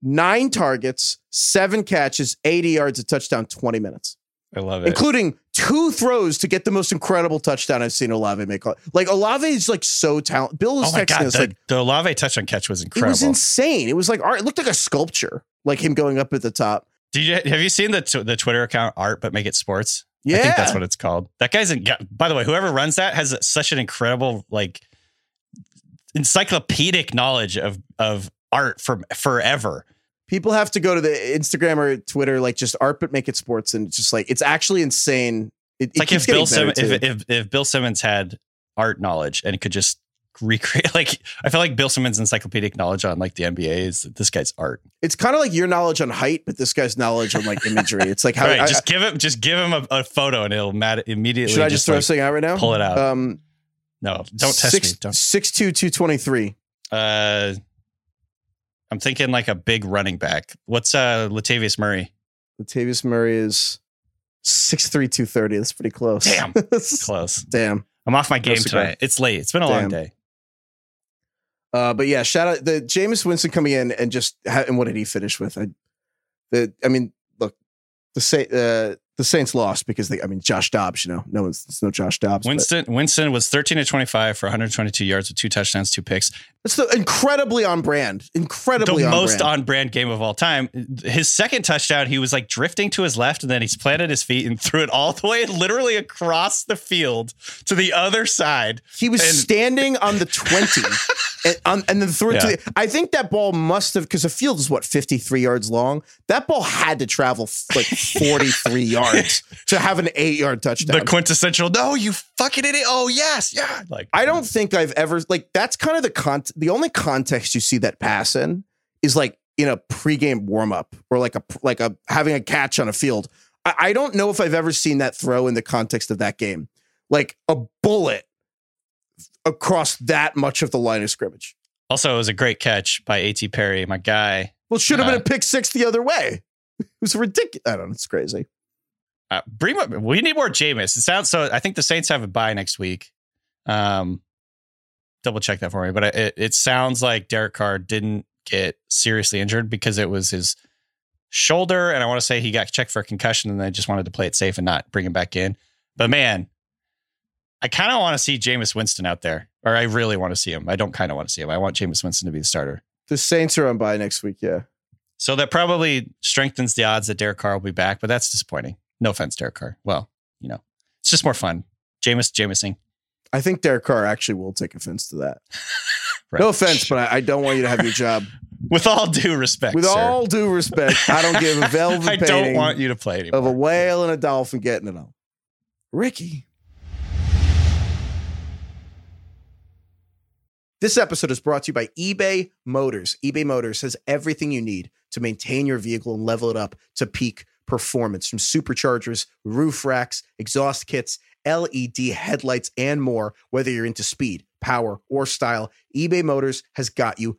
nine targets, seven catches, 80 yards, a touchdown, 20 minutes, I love it. including two throws to get the most incredible touchdown I've seen Olave make. Like Olave is like so talented. Bill is Oh texting god, us the, like the Olave touchdown catch was incredible. it was insane. It was like art. It looked like a sculpture, like him going up at the top. Did you have you seen the t- the Twitter account Art but make it sports? Yeah, I think that's what it's called. That guy's in. By the way, whoever runs that has such an incredible like encyclopedic knowledge of of art from forever. People have to go to the Instagram or Twitter, like just art, but make it sports, and just like it's actually insane. It, It's like if Bill Simmons, if, if if Bill Simmons had art knowledge and could just recreate, like I feel like Bill Simmons' encyclopedic knowledge on like the NBA is this guy's art. it's kind of like your knowledge on height, but this guy's knowledge on like imagery. It's like how right, I- just give him just give him a, a photo and it'll mat- immediately. should I just throw like, something out right now? pull it out. Um, no, don't test six, me. Don't. Six two two twenty three. Uh, I'm thinking like a big running back. What's uh Latavius Murray? Latavius Murray is six three two thirty. That's pretty close. Damn. Close. Damn. I'm off my game tonight. It's late. It's been a long day. Uh, but yeah, shout out the Jameis Winston coming in and just and what did he finish with? I, the I mean, look, the Sa- uh, the Saints lost because they. I mean, Josh Dobbs. You know, no one's it's no Josh Dobbs. but Winston Winston was 13 to 25 for 122 yards with two touchdowns, two picks. It's the incredibly on brand. Incredibly the on most brand. on brand game of all time. His second touchdown, he was like drifting to his left and then he's planted his feet and threw it all the way literally across the field to the other side. He was and- standing on the 20 and, on, and then threw it to the. I think that ball must have, because the field is what, 53 yards long? That ball had to travel like 43 yards to have an eight yard touchdown. The quintessential, no, you fucking idiot. Oh, yes. Yeah. Like, I don't think I've ever, like, that's kind of the con. The only context you see that pass in is like in a pregame warm up or like a, like a, having a catch on a field. I, I don't know if I've ever seen that throw in the context of that game. Like a bullet across that much of the line of scrimmage. also, it was a great catch by A.T. Perry, my guy. Well, should have been Uh, a pick six the other way. It was ridiculous. I don't know. It's crazy. Uh, bring up, we need more Jameis. It sounds so. I think the Saints have a bye next week. Um, double check that for me. But it, it sounds like Derek Carr didn't get seriously injured because it was his shoulder, and I want to say he got checked for a concussion, and they just wanted to play it safe and not bring him back in. But man, I kind of want to see Jameis Winston out there, or I really want to see him. I don't kind of want to see him. I want Jameis Winston to be the starter. The Saints are on bye next week. Yeah. So that probably strengthens the odds that Derek Carr will be back, but that's disappointing. No offense, Derek Carr. Well, you know, it's just more fun. Jameis, Jamesing. I think Derek Carr actually will take offense to that. Right. No offense, but I, I don't want you to have your job. With all due respect, With sir, all due respect, I don't give a velvet I don't want you to play anymore. of a whale and a dolphin getting it on. Ricky. This episode is brought to you by eBay Motors. eBay Motors has everything you need to maintain your vehicle and level it up to peak performance from superchargers, roof racks, exhaust kits, LED headlights, and more. Whether you're into speed, power, or style, eBay Motors has got you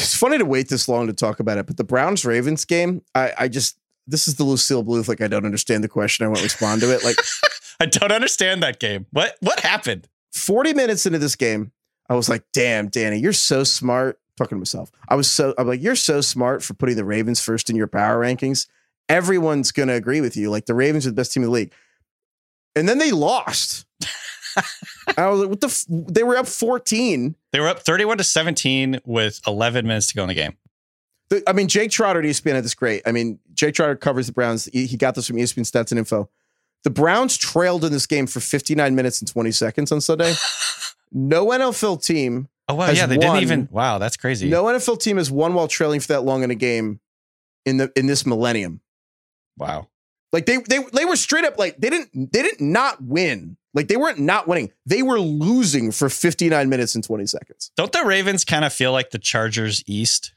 It's funny to wait this long to talk about it, but the Browns Ravens game, I, I just this is the Lucille Bluth. Like I don't understand the question. I won't respond to it. Like I don't understand that game. What what happened? 40 minutes into this game, I was like, damn, Danny, you're so smart. Talking to myself. I was so I'm like, you're so smart for putting the Ravens first in your power rankings. Everyone's gonna agree with you. Like the Ravens are the best team in the league. And then they lost. I was like, what the f-? they were up 14. They were up 31 to 17 with 11 minutes to go in the game. The- I mean, Jake Trotter at ESPN had this great. I mean, Jake Trotter covers the Browns. He, he got this from ESPN Stats and Info. The Browns trailed in this game for 59 minutes and 20 seconds on Sunday. No NFL team Oh wow, yeah, they won- didn't even. Wow, that's crazy. No NFL team has won while trailing for that long in a game in the in this millennium. Wow. Like they they they were straight up like they didn't they didn't not win. Like they weren't not winning. They were losing for 59 minutes and 20 seconds. Don't the Ravens kind of feel like the Chargers East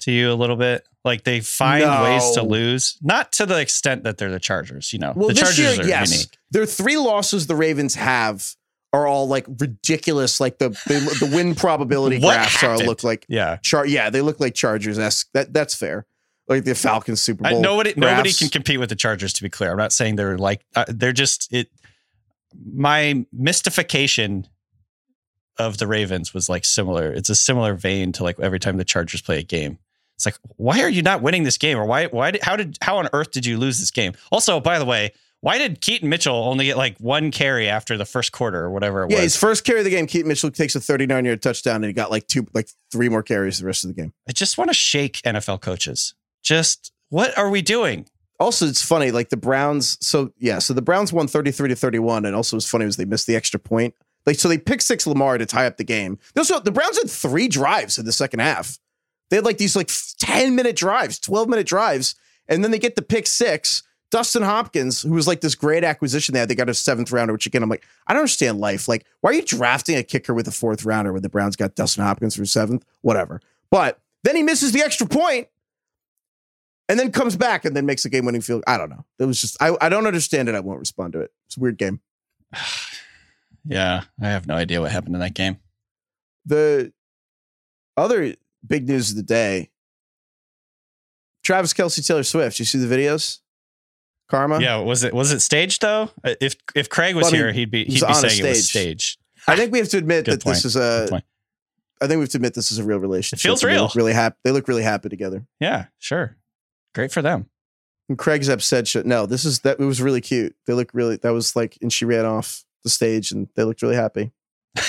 to you a little bit? Like they find No. ways to lose, not to the extent that they're the Chargers. You know, Well, the Chargers year, are yes. unique. Their three losses the Ravens have are all like ridiculous. Like the the, the win probability graphs are look like Yeah. char yeah, they look like Chargers esque. That that's fair. Like the Falcons Super I, Bowl. nobody nobody graphs. can compete with the Chargers. To be clear, I'm not saying they're like uh, they're just it. My mystification of the Ravens was like similar. It's a similar vein to like every time the Chargers play a game. It's like, why are you not winning this game, or why why did how did how on earth did you lose this game? Also, by the way, why did Keaton Mitchell only get like one carry after the first quarter or whatever it Yeah, was? Yeah, his first carry of the game, Keaton Mitchell takes a 39 yard touchdown and he got like two, like three more carries the rest of the game. I just want to shake NFL coaches. Just what are we doing? Also, it's funny, like the Browns. So yeah, so the Browns won 33 to 31, and also what's funny was they missed the extra point. Like so, they picked six Lamar to tie up the game. Also, the Browns had three drives in the second half. They had like these like 10 minute drives, 12 minute drives, and then they get the pick six. Dustin Hopkins, who was like this great acquisition they had, they got a seventh rounder, which again, I'm like, I don't understand life. Like, why are you drafting a kicker with a fourth rounder when the Browns got Dustin Hopkins for seventh? Whatever. But then he misses the extra point and then comes back and then makes a game winning field. I don't know. It was just, I, I don't understand it. I won't respond to it. It's a weird game. Yeah, I have no idea what happened in that game. The other big news of the day Travis Kelce, Taylor Swift. You see the videos? Karma? Yeah, was it was it staged though? Uh, If if Craig was Well, I mean, here, he'd be he'd be saying it was stage. staged. I think we have to admit that this point. is Good a. I think we have to admit this is a real relationship. feels and they real. look really happy. They look really happy together. Yeah, sure. Great for them. And Craig's upset. Shit. No, this is that. It was really cute. They look really. That was like, and she ran off the stage, and they looked really happy.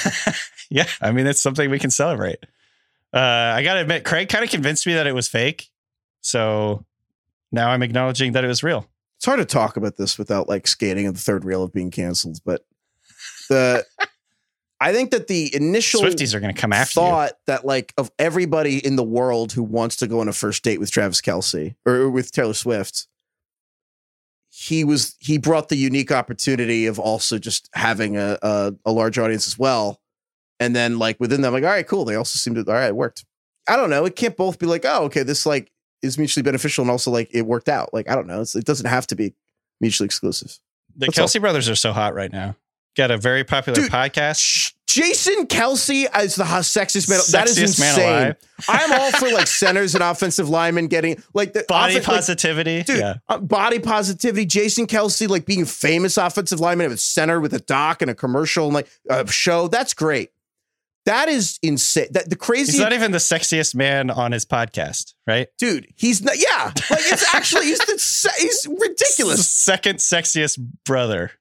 Yeah, I mean it's something we can celebrate. Uh, I gotta admit, Craig kind of convinced me that it was fake, so now I'm acknowledging that it was real. It's hard to talk about this without like skating on the third rail of being canceled, but the. I think that the initial Swifties are going to come after you. thought that like of everybody in the world who wants to go on a first date with Travis Kelce or with Taylor Swift, he was he brought the unique opportunity of also just having a a, a large audience as well. And then like within them, like, all right, cool. They also seem to all right, it worked. I don't know. It can't both be like, oh, okay, this like is mutually beneficial and also like it worked out. Like, I don't know. It's, it doesn't have to be mutually exclusive. The That's all. Kelce brothers are so hot right now. Got a very popular Dude, podcast. Sh- Jason Kelce as the sexiest man. That is Sexiest man insane. I'm all for like centers and offensive linemen getting like the Body like, positivity. dude, yeah. uh, body positivity. Jason Kelce, like being famous offensive lineman of a center with a doc and a commercial and like a show. That's great. That is insane. That the crazy He's not even the sexiest man on his podcast, right? dude. He's not. Yeah, like it's actually he's the he's The ridiculous. second sexiest brother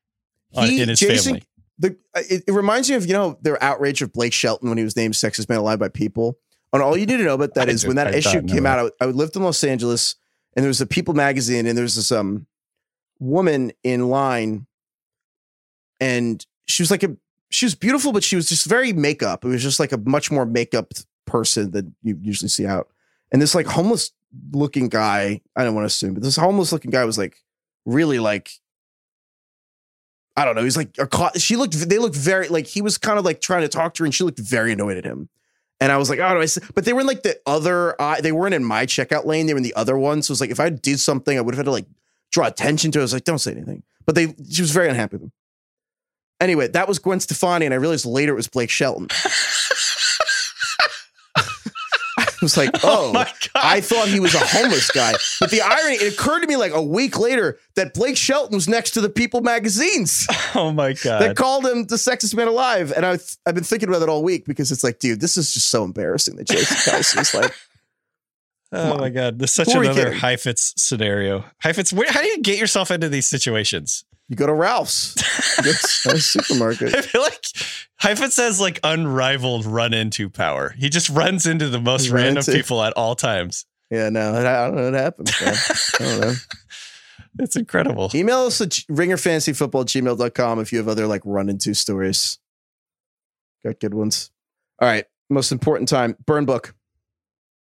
on, He- in his Jason- family. The it, it reminds me of you know their outrage of Blake Shelton when he was named sexiest man alive by people. And all you need to know about that I is did- when that I issue came that. out, I, I lived in Los Angeles, and there was a People magazine, and there was this um woman in line, and she was like a she was beautiful, but she was just very makeup. It was just like a much more makeup person than you usually see out. And this like homeless looking guy, I don't want to assume, but this homeless looking guy was like really like I don't know. He's like she looked. They looked very like he was kind of like trying to talk to her, and she looked very annoyed at him. And I was like, oh, do I? Say? But they were in like the other. Uh, they weren't in my checkout lane. They were in the other one. So it was like if I did something, I would have had to like draw attention to. it. I was like, don't say anything. But they, she was very unhappy with him. Anyway, that was Gwen Stefani, and I realized later it was Blake Shelton. was like, oh, oh, my God. I thought he was a homeless guy. But the irony, it occurred to me like a week later that Blake Shelton was next to the People magazines Oh my that god. called him the sexiest man alive. And I, I've been thinking about it all week because it's like, dude, this is just so embarrassing that Jason Kelce's like, Oh my god. This is such Who another? Heifetz scenario. Heifetz, where, how do you get yourself into these situations? You go to Ralph's, It's a supermarket. I feel like Heifetz has like unrivaled run into power. He just runs into the most random into- people at all times. Yeah, no, I don't know what happens. Man. I don't know. It's incredible. Email us at ringerfantasyfootball gmail.com if you have other like run into stories. Got good ones. All right. Most important time burn book.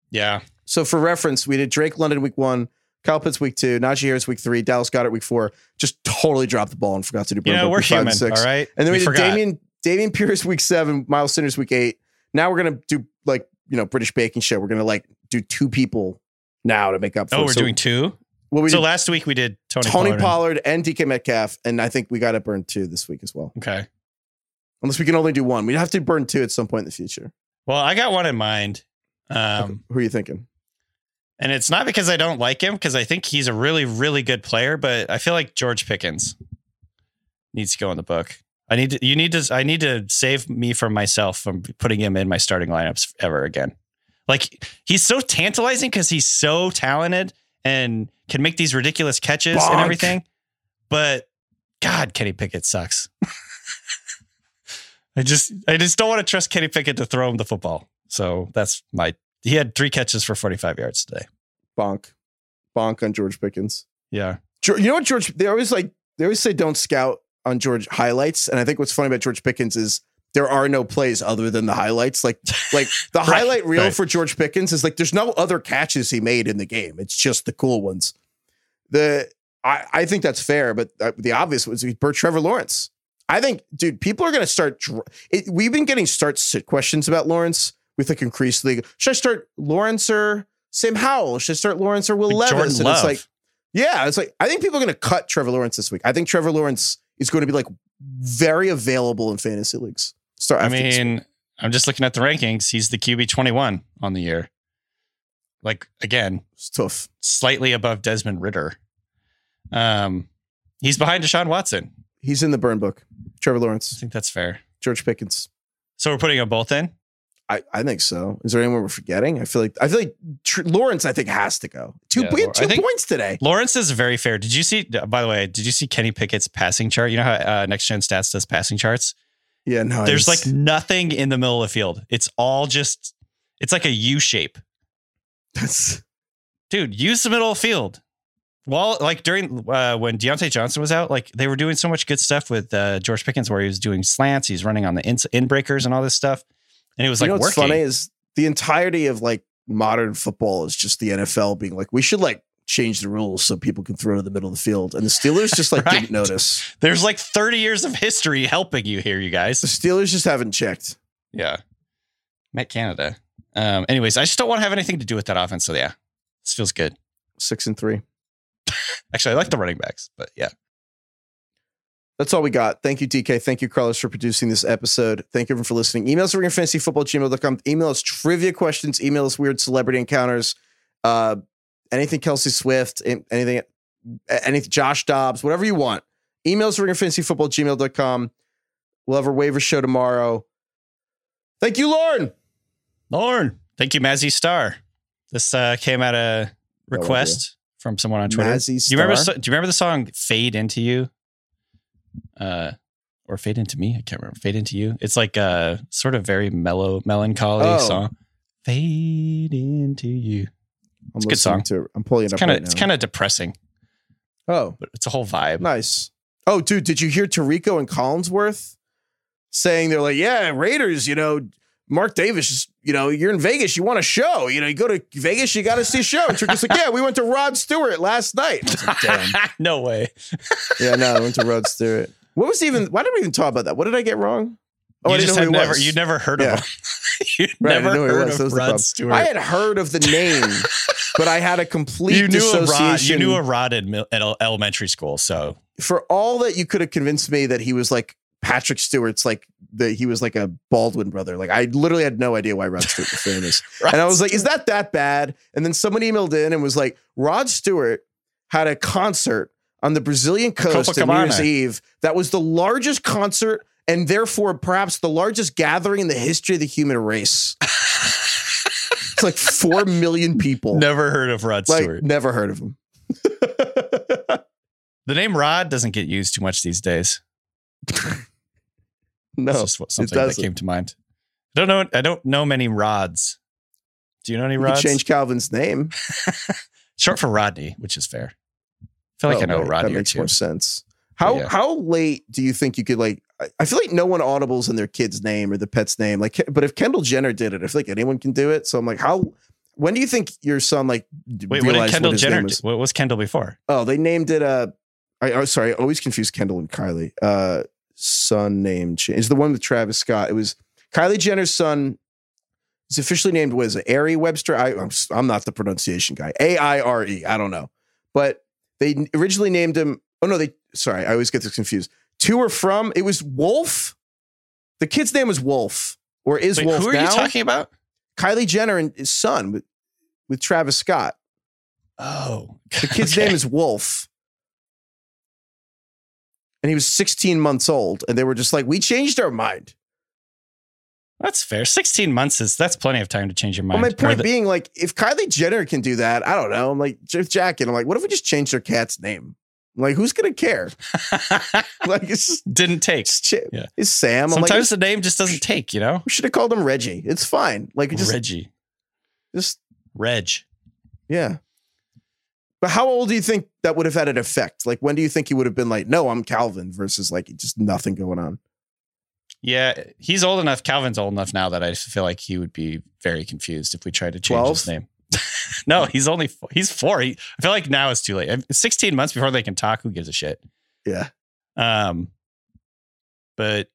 Yeah. So for reference, we did Drake London week one, Kyle Pitts week two, Najee Harris week three, Dallas Goedert week four. Just totally dropped the ball and forgot to do You we're five and human. six. All right. And then we, did forgot. Dameon Dameon Pierce week seven, Miles Sanders week eight. Now we're gonna do like you know British baking show. We're gonna like do two people now to make up. for Oh, it. we're So doing two. Well, we so did last week we did Tony, Tony Pollard. Pollard and DK Metcalf, and I think we got to burn two this week as well. Okay. Unless we can only do one, we'd have to burn two at some point in the future. Well, I got one in mind. Um, Who are you thinking? And it's not because I don't like him, because I think he's a really, really good player, but I feel like George Pickens needs to go in the book. I need to, you need to, I need to save me from myself from putting him in my starting lineups ever again. Like he's so tantalizing because he's so talented and can make these ridiculous catches Bonk. and everything. But God, Kenny Pickett sucks. I just, I just don't want to trust Kenny Pickett to throw him the football. So that's my, he had three catches for 45 yards today. Bonk, bonk on George Pickens. Yeah. You know what George? They always like they always say don't scout on George highlights, and I think what's funny about George Pickens is there are no plays other than the highlights. Like like the Right, highlight reel right. for George Pickens is like there's no other catches he made in the game. It's just the cool ones. The I, I think that's fair, but uh, the obvious was Bert Trevor Lawrence. I think, dude, people are going to start. It, we've been getting start sit questions about Lawrence with like increasingly. Should I start Lawrence or Sam Howell? Should I start Lawrence or Will Like Levis? Jordan and Love. it's like, yeah, it's like I think people are going to cut Trevor Lawrence this week. I think Trevor Lawrence is going to be like very available in fantasy leagues. Start. I after this week. mean, I'm just looking at the rankings. He's the QB 21 on the year. Like again, it's tough. slightly above Desmond Ridder. Um, he's behind Deshaun Watson. He's in the burn book. Trevor Lawrence. I think that's fair. George Pickens. So we're putting them both in. I, I think so. Is there anyone we're forgetting? I feel like I feel like Tr- Lawrence. I think has to go. Two, Yeah, we had two points today. Lawrence is very fair. Did you see? By the way, did you see Kenny Pickett's passing chart? You know how uh, Next Gen Stats does passing charts. Yeah, no. There's like nothing in the middle of the field. It's all just. It's like a U shape. that's dude, use the middle of the field. Well, like during uh, when Diontae Johnson was out, like they were doing so much good stuff with uh, George Pickens, where he was doing slants, he's running on the in, in breakers and all this stuff, and it was you like know what's working. funny is the entirety of like modern football is just the NFL being like we should like change the rules so people can throw to the middle of the field, and the Steelers just like Right. didn't notice. There's like 30 years of history helping you here, you guys. The. Steelers just haven't checked. Yeah, Matt Canada. Um, anyways, I just don't want to have anything to do with that offense. So yeah, this feels good. Six and three. Actually, I like the running backs, but yeah, That's all we got. Thank you, DK. Thank you, Carlos, for producing this episode. Thank you everyone for listening. Email us at ringerfantasyfootball@gmail.com. Email us trivia questions. Email us weird celebrity encounters. Uh, anything Kelce Swift, anything, anything Josh Dobbs, whatever you want. Email us at ringerfantasyfootball@gmail.com. We'll have our waiver show tomorrow. Thank you, Lauren. Lauren, thank you, Mazzy Star. This uh, came at a request from someone on Twitter. Mazzy Do you remember? Star? Do you remember the song "Fade Into You"? Uh, or "Fade Into Me"? I can't remember. "Fade Into You." It's like a sort of very mellow, melancholy Oh. song. Fade into you. I'm It's a good song. To. I'm pulling it It's up kind of right it's kind of depressing, oh, but it's a whole vibe. Nice. Oh, dude, did you hear Tirico and Collinsworth saying they're like, yeah, Raiders, you know, Mark Davis, you know, you're in Vegas, you want a show. You know, you go to Vegas, you got to see a show. And Tirico's like, yeah, we went to Rod Stewart last night. Like, no way. yeah, no, I went to Rod Stewart. What was even, why did we even talk about that? What did I get wrong? Oh, you I just had never was. you never heard Yeah. of him. you Right, never didn't know who he heard was. Of Rod. Stewart. I had heard of the name, but I had a complete you knew a Rod. You knew a Rod in mil- at elementary school. So for all that you could have convinced me that he was like Patrick Stewart's like the he was like a Baldwin brother. Like I literally had no idea why Rod Stewart was famous. and I was like, is that that bad? And then someone emailed in and was like, Rod Stewart had a concert on the Brazilian coast on New Year's Eve that was the largest concert and therefore perhaps the largest gathering in the history of the human race. it's like four million people. Never heard of Rod like Stewart. never heard of him. The name Rod doesn't get used too much these days. No, It's just what, it something that came to mind. I don't know. I don't know many Rods. Do you know any You Rods? change Calvin's name. Short for Rodney, which is fair. I feel like Oh, I know right. Rodney That makes more sense. How Yeah. how late do you think you could like? I- feel like no one audibles in their kid's name or the pet's name. Like, but if Kendall Jenner did it, I feel like anyone can do it. So I'm like, how? When do you think your son like Wait, what did Kendall his Jenner? name do? was? What was Kendall before? Oh, they named it. Uh, I oh, sorry, I always confuse Kendall and Kylie. Uh, son name change is the one with Travis Scott. It was Kylie Jenner's son. He's officially named was it? Ari Webster. I, I'm I'm not the pronunciation guy. A I R E. I don't know, but they originally named him. Oh no, they. Sorry, I always get this confused. To or from? It was Wolf. The kid's name was Wolf, or is Wait, Wolf who are now? you talking about? Kylie Jenner and his son with with Travis Scott. Oh, The kid's okay. name is Wolf. And he was 16 months old. And they were just like, we changed our mind. That's fair. 16 months is that's plenty of time to change your Well, mind. my point the- being, like, if Kylie Jenner can do that, I don't know. I'm like, Jeff Jacket, I'm like, what if we just change their cat's name? Like, who's going to care? like, it's just, didn't take. it's, Ch- Yeah. it's Sam. I'm Sometimes like, the name just doesn't take, you know? we should have called him Reggie. It's fine. Like, just, Reggie. just, Reg. yeah. But how old do you think that would have had an effect? Like, when do you think he would have been like, no, I'm Calvin versus like just nothing going on? Yeah, he's old enough. Calvin's old enough now that I feel like he would be very confused if we tried to change his name. no, he's only four. he's four. He, I feel like now it's too late. I'm- 16 months before they can talk. Who gives a shit? Yeah. Um, but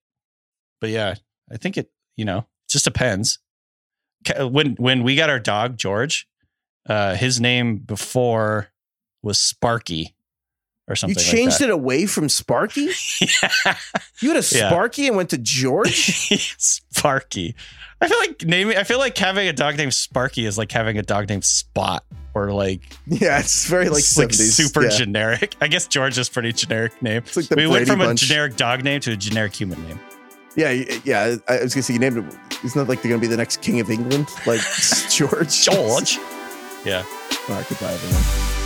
but yeah, I think it. You know, just depends. When when we got our dog George, uh, his name before was Sparky or something. You changed like it away from Sparky? it. You had a Yeah. Sparky and went to George? Sparky. I feel like naming. I feel like having a dog named Sparky is like having a dog named Spot or like yeah, it's very like it's like 70s. super yeah. generic. I guess George is pretty generic name. It's like the we went from Bunch. a generic dog name to a generic human name. Yeah, yeah. I was gonna say you named it it. Isn't that like they're gonna be the next king of England? Like George. George. Yeah. All right, goodbye, everyone.